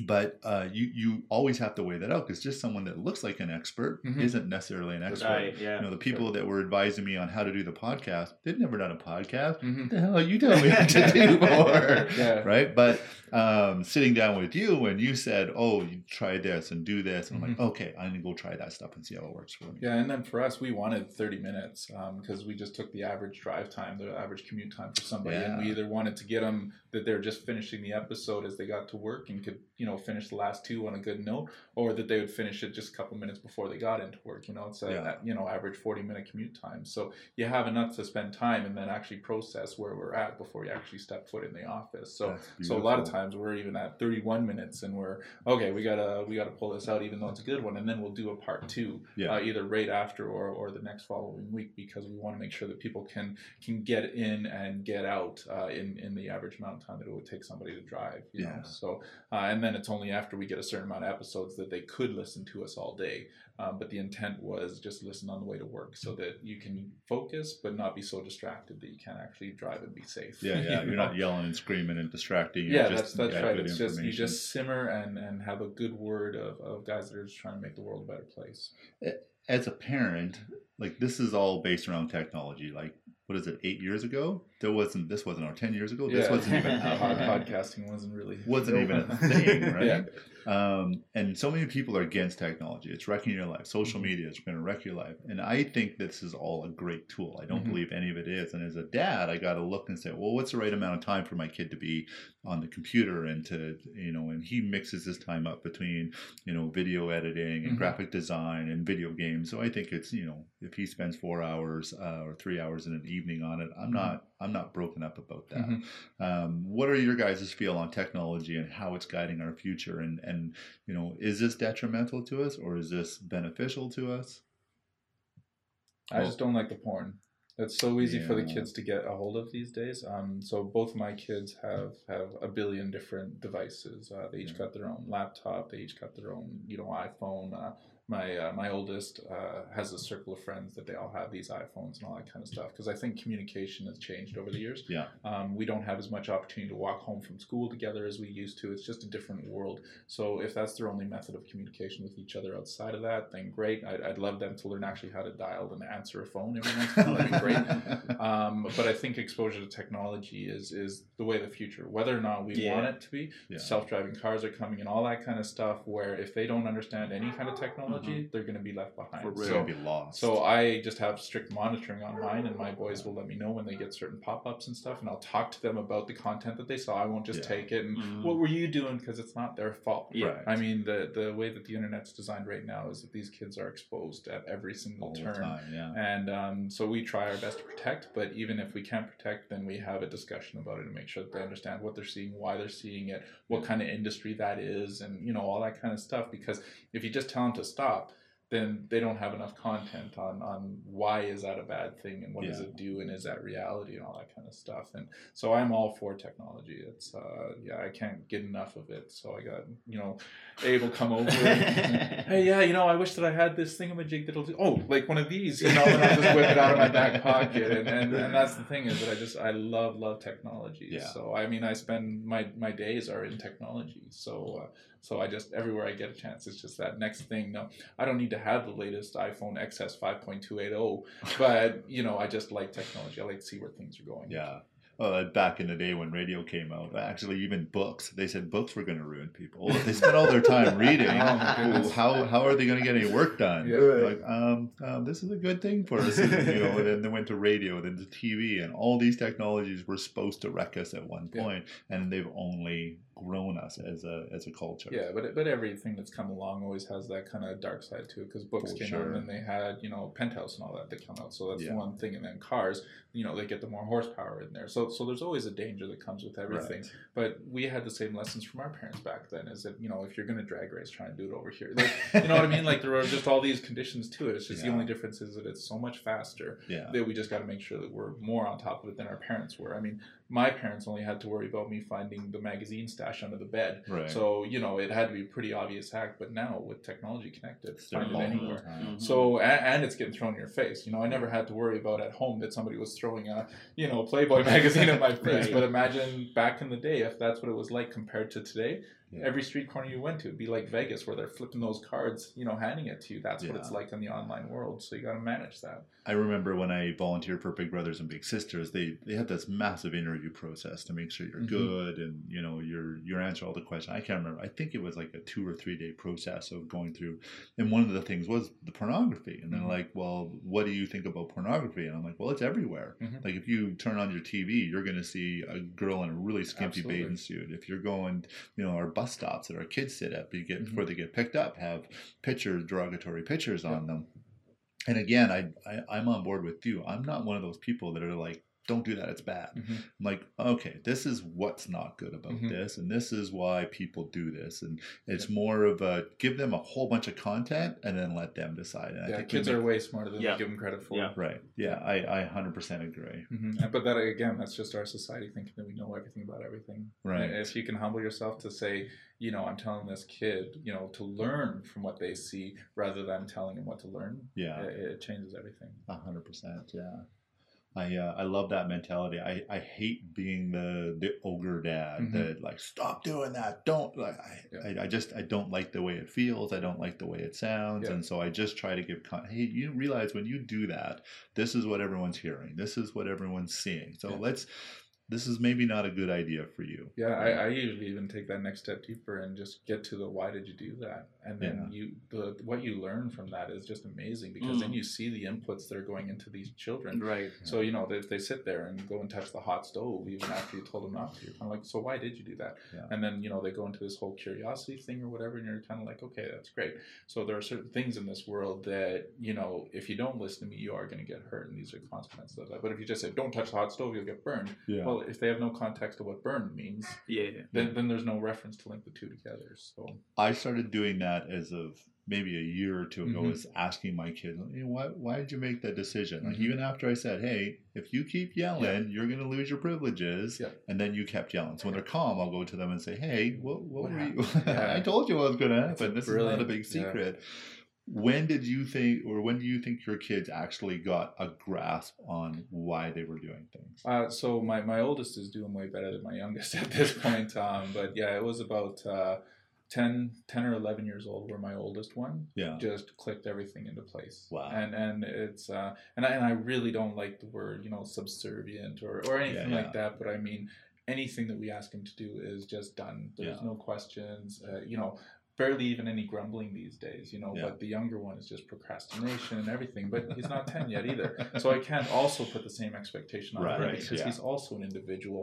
Speaker 1: But uh, you you always have to weigh that out because just someone that looks like an expert
Speaker 2: Mhm.
Speaker 1: isn't necessarily an expert.
Speaker 3: Right, yeah.
Speaker 1: You know, the people that were advising me on how to do the podcast, they'd never done a podcast.
Speaker 2: Mhm.
Speaker 1: What the hell are you telling me [laughs] what to do [laughs] for?
Speaker 2: Yeah.
Speaker 1: Right. But um, sitting down with you when you said, oh, you try this and do this, and I'm like, okay, I'm going to go try that stuff and see how it works for me.
Speaker 2: yeah and then for us we wanted 30 minutes because we just took the average drive time the average commute time for somebody and we either wanted to get them that they're just finishing the episode as they got to work and could you know finish the last two on a good note or that they would finish it just a couple minutes before they got into work you know it's a
Speaker 1: Yeah.
Speaker 2: you know average 40 minute commute time so you have enough to spend time and then actually process where we're at before you actually step foot in the office so so a lot of times we're even at 31 minutes and we're okay we gotta we gotta pull this out even though it's a good one and then we'll do a part two
Speaker 1: Yeah.
Speaker 2: uh, either right after or, or the next following week because we want to make sure that people can can get in and get out uh, in in the average amount of time that it would take somebody to drive you
Speaker 1: Yeah.
Speaker 2: know so uh, and then it's only after we get a certain amount of episodes that they could listen to us all day um, but the intent was just listen on the way to work so that you can focus but not be so distracted that you can't actually drive and be safe
Speaker 1: Yeah, [laughs] yeah.
Speaker 2: you
Speaker 1: You're not yelling and screaming and distracting. You're
Speaker 2: yeah,
Speaker 1: just,
Speaker 2: that's that's right. It's just you just simmer and and have a good word of, of guys that are just trying to make the world a better place.
Speaker 1: as a parent, like this is all based around technology. Like, what is it? Eight years ago, there wasn't. This wasn't. Or ten years ago, this wasn't even. [laughs]
Speaker 2: Pod- podcasting wasn't really [laughs]
Speaker 1: Wasn't even a thing, [laughs] right?
Speaker 2: Yeah.
Speaker 1: Um, and so many people are against technology. It's wrecking your life. Social
Speaker 2: Mhm.
Speaker 1: media is going to wreck your life. And I think this is all a great tool. I don't
Speaker 2: Mhm.
Speaker 1: believe any of it is. And as a dad, I got to look and say, well, what's the right amount of time for my kid to be on the computer and to, you know, and he mixes his time up between, you know, video editing and
Speaker 2: Mhm.
Speaker 1: graphic design and video games. So I think it's, you know, if he spends four hours uh, or three hours in an evening on it, I'm
Speaker 2: Mhm.
Speaker 1: not, I'm not broken up about that.
Speaker 2: Mhm.
Speaker 1: Um, what are your guys' feel on technology and how it's guiding our future? And and you know, is this detrimental to us or is this beneficial to us?
Speaker 2: I
Speaker 1: Well-
Speaker 2: just don't like the porn. It's so easy for the kids to get a hold of these days. Um, so both my kids have have a billion different devices. Uh, they each
Speaker 1: Yeah.
Speaker 2: got their own laptop. They each got their own you know iPhone. Uh, my uh, my oldest uh, has a circle of friends that they all have these iPhones and all that kind of stuff because I think communication has changed over the years.
Speaker 1: Yeah.
Speaker 2: Um, we don't have as much opportunity to walk home from school together as we used to. It's just a different world. So if that's their only method of communication with each other outside of that, then great. I'd, I'd love them to learn actually how to dial and answer a phone every once in a while. That'd be great. [laughs] Um, but I think exposure to technology is is the way of the future. Whether or not we
Speaker 3: Yeah.
Speaker 2: want it to be,
Speaker 1: Yeah.
Speaker 2: self-driving cars are coming and all that kind of stuff. Where if they don't understand any kind of technology, they're going to be left behind.
Speaker 3: For real.
Speaker 1: They're
Speaker 2: So,
Speaker 1: gonna be lost.
Speaker 2: so I just have strict monitoring on mine, and my boys will let me know when they get certain pop-ups and stuff, and I'll talk to them about the content that they saw. I won't just
Speaker 1: Yeah.
Speaker 2: take it and
Speaker 3: Mhm.
Speaker 2: what were you doing because it's not their fault.
Speaker 3: Yeah.
Speaker 1: Right.
Speaker 2: I mean, the the way that the internet's designed right now is that these kids are exposed at every single
Speaker 1: all the
Speaker 2: turn.
Speaker 1: time. Yeah.
Speaker 2: And um, so we try our best to protect, but even if we can't protect, then we have a discussion about it and make sure that they understand what they're seeing, why they're seeing it, what kind of industry that is, and you know all that kind of stuff. Because if you just tell them to stop, then they don't have enough content on on why is that a bad thing and what does it do and is that reality and all that kind of stuff. And so I'm all for technology. It's uh, yeah, I can't get enough of it. So I got you know, Abe will come over. and, [laughs] hey, yeah, you know, I wish that I had this thingamajig that'll do. Oh, like one of these, you know, and I just whip it out of my back pocket, and, and and that's the thing is that I just I love love technology.
Speaker 1: Yeah.
Speaker 2: So I mean, I spend my my days are in technology. So. Uh, so I just everywhere I get a chance, it's just that next thing. No, I don't need to have the latest iPhone XS 5.280, but you know, I just like technology. I like to see where things are going.
Speaker 1: Yeah. Uh, back in the day when radio came out, actually even books, they said books were going to ruin people. If they spent all their time reading, [laughs]
Speaker 2: Oh,
Speaker 1: how how are they going to get any work done?
Speaker 2: Yeah.
Speaker 1: Like, um, um, this is a good thing for us, you know. And then they went to radio, then to TV, and all these technologies were supposed to wreck us at one
Speaker 2: Yeah.
Speaker 1: point, and they've only grown us as a as a culture.
Speaker 2: Yeah, but but everything that's come along always has that kind of dark side to it because books
Speaker 1: For
Speaker 2: came
Speaker 1: sure.
Speaker 2: out and then they had you know Penthouse and all that that come out, so that's
Speaker 1: Yeah.
Speaker 2: one thing. And then cars, you know, they get the more horsepower in there. So so there's always a danger that comes with everything.
Speaker 1: Right.
Speaker 2: But we had the same lessons from our parents back then. Is that you know if you're gonna drag race, try and do it over here. Like, you know what I mean? Like there are just all these conditions to it. It's just the only difference is that it's so much faster
Speaker 1: Yeah.
Speaker 2: that we just got to make sure that we're more on top of it than our parents were. I mean, my parents only had to worry about me finding the magazine stash under the bed.
Speaker 1: Right.
Speaker 2: So you know, it had to be a pretty obvious hack. But now with technology connected,
Speaker 1: It's
Speaker 2: find it anywhere.
Speaker 1: time.
Speaker 3: Mhm.
Speaker 2: So and, and it's getting thrown in your face. You know, I never had to worry about at home that somebody was throwing a you know Playboy [laughs] magazine in my face.
Speaker 3: Right.
Speaker 2: But imagine back in the day if that's what it was like compared to today.
Speaker 1: Yeah.
Speaker 2: Every street corner you went to, it'd be like Vegas, where they're flipping those cards, you know, handing it to you. That's what it's like in the online world. So you got to manage that.
Speaker 1: I remember when I volunteered for Big Brothers and Big Sisters, they they had this massive interview process to make sure you're
Speaker 2: Mhm.
Speaker 1: good and you know you're you're answer all the questions. I can't remember. I think it was like a two or three day process of going through, and one of the things was the pornography. And they're
Speaker 2: Mhm.
Speaker 1: like, "Well, what do you think about pornography?" And I'm like, "Well, it's everywhere.
Speaker 2: Mhm.
Speaker 1: Like if you turn on your TV, you're going to see a girl in a really skimpy
Speaker 2: Absolutely.
Speaker 1: bathing suit. If you're going, you know, our bus stops that our kids sit at, you get
Speaker 2: Mhm.
Speaker 1: before they get picked up, have pictures, derogatory pictures
Speaker 2: Yeah.
Speaker 1: on them." and again I, I i'm on board with you i'm not one of those people that are like don't do that it's bad
Speaker 2: Mhm.
Speaker 1: i'm like okay this is what's not good about
Speaker 2: Mhm.
Speaker 1: this and this is why people do this and it's more of a give them a whole bunch of content and then let them decide and I
Speaker 2: Yeah,
Speaker 1: think
Speaker 2: kids
Speaker 1: make-
Speaker 2: are way smarter than
Speaker 3: Yeah.
Speaker 2: we give them credit for.
Speaker 3: Yeah.
Speaker 1: right yeah i i 100% agree
Speaker 2: hmm But that again, that's just our society thinking that we know everything about everything.
Speaker 1: Right.
Speaker 2: If you can humble yourself to say, you know, I'm telling this kid, you know, to learn from what they see rather than telling them what to learn.
Speaker 1: yeah
Speaker 2: It, it changes everything.
Speaker 1: A hundred percent, yeah. I uh, I love that mentality. I, I hate being the the ogre dad
Speaker 2: Mhm.
Speaker 1: that like stop doing that. Don't like I,
Speaker 2: Yeah.
Speaker 1: I I just I don't like the way it feels. I don't like the way it sounds,
Speaker 2: Yeah.
Speaker 1: and so I just try to give. Con- hey, you realize when you do that, this is what everyone's hearing. This is what everyone's seeing. So
Speaker 2: Yeah.
Speaker 1: let's. This is maybe not a good idea for you.
Speaker 2: Yeah, I, I usually even take that next step deeper and just get to the why did you do that, and then you the what you learn from that is just amazing because then
Speaker 3: Mm.
Speaker 2: you see the inputs that are going into these children.
Speaker 3: Right.
Speaker 2: So you know if they sit there and go and touch the hot stove even after you told them not to, you're kind of like, so why did you do that?
Speaker 1: Yeah.
Speaker 2: And then you know they go into this whole curiosity thing or whatever, and you're kind of like, okay, that's great. So there are certain things in this world that you know if you don't listen to me, you are going to get hurt, and these are consequences of that. But if you just say, don't touch the hot stove, you'll get burned.
Speaker 1: Yeah.
Speaker 2: Well, if they have no context of what burn means,
Speaker 3: Yeah.
Speaker 2: then then there's no reference to link the two together. So
Speaker 1: I started doing that as of maybe a year or two ago,
Speaker 2: Mhm.
Speaker 1: is asking my kids, hey, why, why did you make that decision? Like,
Speaker 2: Mhm.
Speaker 1: even after I said, hey, if you keep yelling, you're going to lose your privileges.
Speaker 2: Yeah.
Speaker 1: And then you kept yelling. So when they're calm, I'll go to them and say, hey, what, what,
Speaker 2: What
Speaker 1: were you? [laughs]
Speaker 2: Yeah.
Speaker 1: I told you what was going to
Speaker 2: That's
Speaker 1: happen. This is not a
Speaker 2: brilliant.
Speaker 1: big
Speaker 2: Yeah.
Speaker 1: secret. When did you think, or when do you think your kids actually got a grasp on why they were doing things?
Speaker 2: Uh, so my, my oldest is doing way better than my youngest [laughs] at this point. Um, but yeah, it was about uh, 10, 10 or 11 years old where my oldest one
Speaker 1: Yeah.
Speaker 2: just clicked everything into place.
Speaker 1: Wow.
Speaker 2: And and it's uh, and I, and I really don't like the word you know subservient or or anything
Speaker 1: Yeah,
Speaker 2: like that. But I mean anything that we ask him to do is just done. There's
Speaker 1: Yeah.
Speaker 2: no questions. Uh, you know. Barely even any grumbling these days, you know.
Speaker 1: Yeah.
Speaker 2: But the younger one is just procrastination and everything. But he's not ten yet either, so I can't also put the same expectation on him because
Speaker 1: yeah.
Speaker 2: he's also an individual.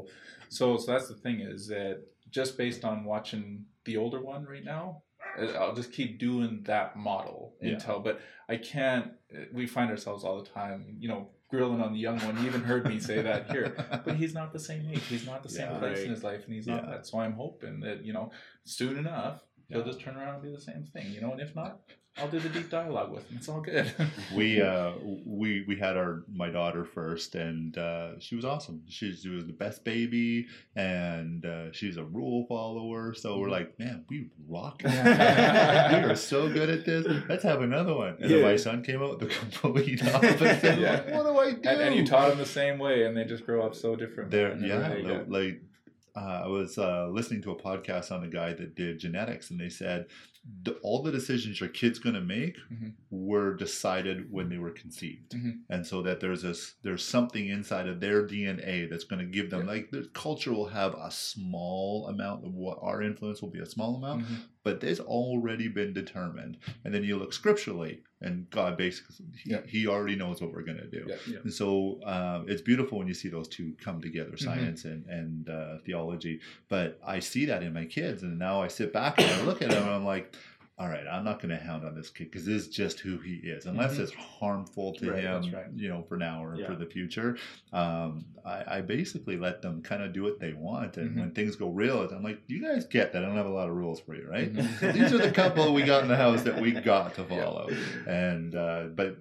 Speaker 2: So, so that's the thing is that just based on watching the older one right now, uh, I'll just keep doing that model
Speaker 1: Yeah.
Speaker 2: until. But I can't. uh, We find ourselves all the time, you know, grilling on the young one. You even heard me say that here. [laughs] But he's not the same age. He's not the same
Speaker 1: Yeah.
Speaker 2: place in his life, and he's not
Speaker 1: Yeah.
Speaker 2: that. So I'm hoping that you know, soon enough, he'll just turn around and do the same thing. You know, and if not, I'll do the deep dialogue with him. It's all good. [laughs]
Speaker 1: we uh we we had our my daughter first and uh she was awesome she, she was the best baby and uh she's a rule follower so we're like man we rock [laughs] we are so good at this let's have another one and then my son came out with the [laughs] complete opposite
Speaker 2: Yeah.
Speaker 1: like, what do i do
Speaker 2: and, and you taught them the same way, and they just grow up so different.
Speaker 1: there
Speaker 2: And
Speaker 1: yeah like uh, i was uh, listening to a podcast on a guy that did genetics and they said all the decisions your kid's going to make
Speaker 2: Mhm.
Speaker 1: were decided when they were conceived
Speaker 2: Mhm.
Speaker 1: and so that there's this there's something inside of their dna that's going to give them
Speaker 2: Yeah.
Speaker 1: like the culture will have a small amount of what our influence will be a small amount
Speaker 2: Mhm.
Speaker 1: But it's already been determined and then you look scripturally and god basically he,
Speaker 2: Yeah.
Speaker 1: he already knows what we're going to do
Speaker 2: Yeah.
Speaker 3: Yeah.
Speaker 1: and so um, it's beautiful when you see those two come together,
Speaker 2: Mm-hmm.
Speaker 1: science and, and uh, theology. But I see that in my kids, and now I sit back and I look at them and I'm like, all right, I'm not going to hound on this kid because this is just who he is. Unless
Speaker 2: Mhm.
Speaker 1: it's harmful to
Speaker 3: Right,
Speaker 1: him,
Speaker 2: right.
Speaker 1: you know, for now or
Speaker 3: Yeah.
Speaker 1: for the future, um, I, I basically let them kind of do what they want. And
Speaker 2: Mhm.
Speaker 1: when things go real, I'm like, you guys get that. I don't have a lot of rules for you, right?
Speaker 2: Mhm.
Speaker 1: These are the couple we got in the house that we got to [laughs]
Speaker 2: Yeah.
Speaker 1: follow and uh, but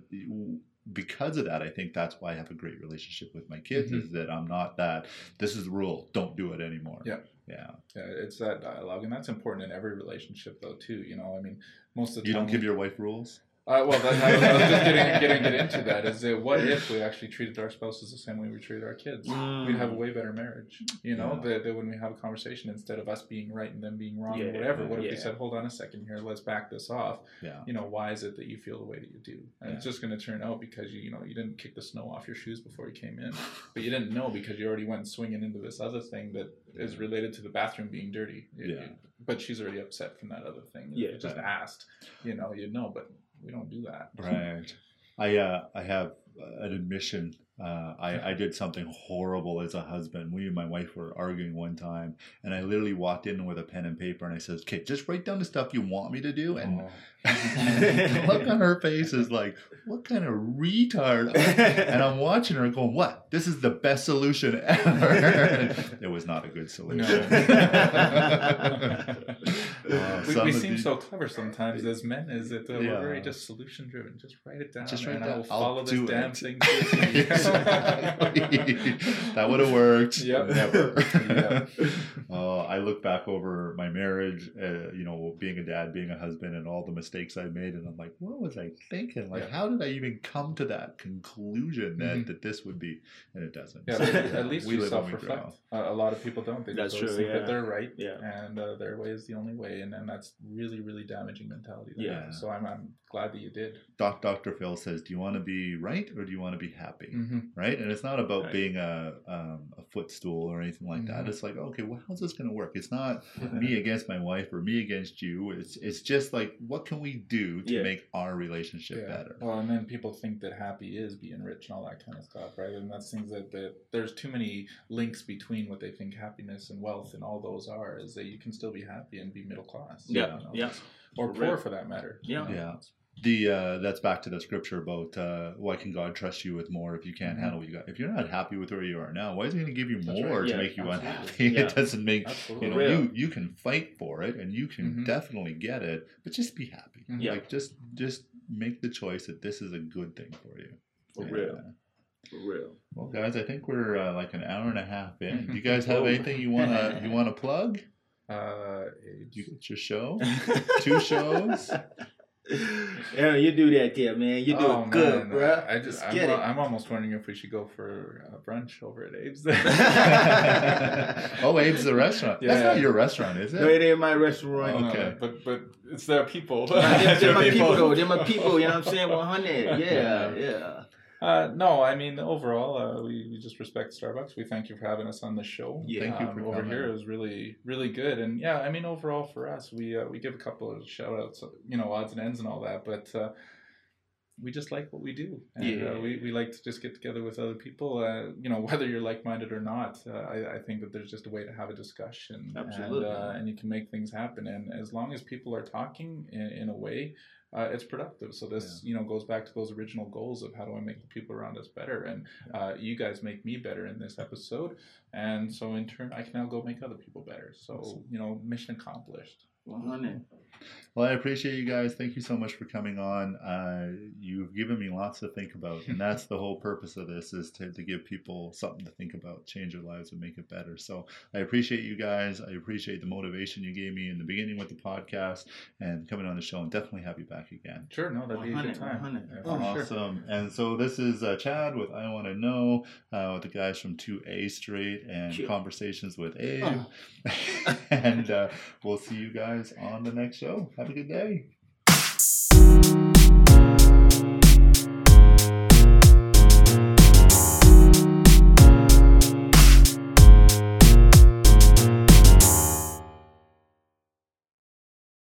Speaker 1: because of that i think that's why i have a great relationship with my kids
Speaker 2: Mhm.
Speaker 1: is that i'm not that this is the rule don't do it anymore
Speaker 2: Yeah.
Speaker 1: Yeah
Speaker 2: Yeah, it's that dialogue, and that's important in every relationship, though. Too, you know. I mean, most of the
Speaker 1: you
Speaker 2: time
Speaker 1: don't give your wife rules
Speaker 2: Uh, well, that, I, was, I was just getting, [laughs] getting get into that. Is that what if we actually treated our spouses the same way we treated our kids? We'd have a way better marriage. You know,
Speaker 1: Mm. Yeah.
Speaker 2: that, that when we have a conversation, instead of us being right and them being wrong, or whatever, what if we said, "Hold on a second here, let's back this off."
Speaker 1: yeah
Speaker 2: You know, why is it that you feel the way that you do? And it's just going to turn out because you, you know, you didn't kick the snow off your shoes before you came in, but you didn't know because you already went swinging into this other thing that is related to the bathroom being dirty. You-
Speaker 1: Yeah.
Speaker 2: you- but she's already upset from that other thing.
Speaker 3: Yeah.
Speaker 2: you just
Speaker 1: Right.
Speaker 2: asked, you know, you'd know, but we don't do that. [laughs]
Speaker 1: right i uh i have uh, an admission uh, I, I did something horrible as a husband. We and my wife were arguing one time, and I literally walked in with a pen and paper, and I says, "Okay, just write down the stuff you want me to do." And
Speaker 2: Oh.
Speaker 1: the [laughs] [laughs] look on her face is like, "What kind of retard?" and I'm watching her going, "What? This is the best solution [laughs] ever." [laughs] it was not a good solution. [laughs] Uh,
Speaker 2: we we seem
Speaker 1: the-
Speaker 2: so clever sometimes as men. Is that uh,
Speaker 1: Yeah.
Speaker 2: we're very just solution driven? Just write it down,
Speaker 1: Just write
Speaker 2: and
Speaker 1: down.
Speaker 2: I will
Speaker 1: I'll
Speaker 2: follow this
Speaker 1: do
Speaker 2: damn
Speaker 1: it.
Speaker 2: thing. to a T.
Speaker 1: Exactly. that would have worked.
Speaker 2: Yep.
Speaker 1: Never.
Speaker 2: Yep.
Speaker 1: Uh, I look back over my marriage, uh, you know, being a dad, being a husband, and all the mistakes I made, and I'm like, what was I thinking? Like,
Speaker 2: Yeah.
Speaker 1: how did I even come to that conclusion that,
Speaker 2: Mhm.
Speaker 1: that this would be? And it doesn't.
Speaker 2: Yeah,
Speaker 1: So,
Speaker 2: but at least
Speaker 1: we
Speaker 2: you
Speaker 1: live
Speaker 2: self
Speaker 1: we
Speaker 2: reflect.
Speaker 1: grow.
Speaker 2: A lot of people don't. They
Speaker 3: That's
Speaker 2: just
Speaker 3: true,
Speaker 2: think
Speaker 3: yeah.
Speaker 2: that they're right,
Speaker 3: Yeah.
Speaker 2: and uh, their way is the only way, and, and that's really, really damaging mentality. to
Speaker 3: Yeah.
Speaker 2: So I'm, I'm glad that you did.
Speaker 1: Doc, Dr. Phil says, do you want to be right or do you want to be happy?
Speaker 2: Mm-hmm.
Speaker 1: right? And it's not about
Speaker 3: Right.
Speaker 1: being a um, a footstool or anything like that.
Speaker 2: Mhm.
Speaker 1: It's like, okay, well, how's this going to work? It's not [laughs] me against my wife or me against you. It's it's just like, what can we do to
Speaker 3: Yeah.
Speaker 1: make our relationship
Speaker 2: Yeah.
Speaker 1: better?
Speaker 2: Well, and then people think that happy is being rich and all that kind of stuff, right? And that's things that, that there's too many links between what they think happiness and wealth and all those are. Is that you can still be happy and be middle class, you
Speaker 3: Yeah,
Speaker 2: know?
Speaker 3: yeah.
Speaker 2: or poor for that matter.
Speaker 3: Yeah.
Speaker 1: Yeah. The uh, that's back to the scripture about uh, why can God trust you with more if you can't
Speaker 2: Mhm.
Speaker 1: handle what you got? If you're not happy with where you are now, why is He going to give you
Speaker 2: That's
Speaker 1: more
Speaker 2: right.
Speaker 1: to
Speaker 3: Yeah,
Speaker 1: make you
Speaker 2: absolutely.
Speaker 1: unhappy? [laughs]
Speaker 3: Yeah.
Speaker 1: It doesn't make
Speaker 2: Absolutely.
Speaker 1: you know
Speaker 3: Real.
Speaker 1: you you can fight for it and you can
Speaker 2: Mhm.
Speaker 1: definitely get it, but just be happy.
Speaker 2: Mhm.
Speaker 3: Yeah.
Speaker 1: Like just just make the choice that this is a good thing for you.
Speaker 3: For
Speaker 1: Yeah.
Speaker 3: real. For real.
Speaker 1: Well, guys, I think we're uh, like an hour and a half in. [laughs] Do you guys have anything you wanna [laughs] you wanna plug?
Speaker 2: Uh,
Speaker 1: You get your show, [laughs] two shows.
Speaker 3: Aaron, you do that there, man. You do
Speaker 2: Oh,
Speaker 3: it good,
Speaker 2: man.
Speaker 3: bro.
Speaker 2: I just, I'm,
Speaker 3: get it.
Speaker 2: I'm almost wondering if we should go for a brunch over at Abe's.
Speaker 1: oh, Abe's the restaurant. That's not your restaurant, is it?
Speaker 3: No, it ain't my restaurant.
Speaker 2: Oh, no,
Speaker 1: Okay.
Speaker 2: but but it's their people.
Speaker 3: They're, they're
Speaker 2: Their
Speaker 3: my people, though. They're my people. You know what I'm saying? 100. Yeah, yeah.
Speaker 2: Uh, no, I mean overall, uh, we, we just respect Starbucks. We thank you for having us on the show.
Speaker 3: Yeah.
Speaker 1: Thank you
Speaker 2: Um,
Speaker 1: for
Speaker 2: over
Speaker 1: coming.
Speaker 2: here. It was really really good, and yeah, I mean overall for us, we uh, we give a couple of shout outs, you know, odds and ends and all that, but. Uh, we just like what we do, and
Speaker 3: Yeah.
Speaker 2: uh, we, we like to just get together with other people. Uh, you know, [laughs] whether you're like minded or not, uh, I, I think that there's just a way to have a discussion,
Speaker 3: Absolutely.
Speaker 2: and uh, and you can make things happen. And as long as people are talking in, in a way uh, it's productive. So this, you know, goes back to those original goals of how do I make the people around us better, and uh, you guys make me better in this episode, and so in turn, I can now go make other people better. So you know, mission accomplished.
Speaker 3: 100.
Speaker 1: Well, I appreciate you guys. Thank you so much for coming on. Uh, you've given me lots to think about, and that's the whole purpose of this: is to, to give people something to think about, change their lives, and make it better. So I appreciate you guys. I appreciate the motivation you gave me in the beginning with the podcast and coming on the show, and definitely have you back again.
Speaker 2: Sure, no, that'd be a good time.
Speaker 3: 100. Oh,
Speaker 2: for
Speaker 3: sure.
Speaker 1: awesome. And so this is uh, Chad with I Want to Know, uh, with the guys from 2A Street and
Speaker 3: Cute.
Speaker 1: Conversations with Abe.
Speaker 3: Oh. [laughs]
Speaker 1: and uh, we'll see you guys on the next show. Have a good day.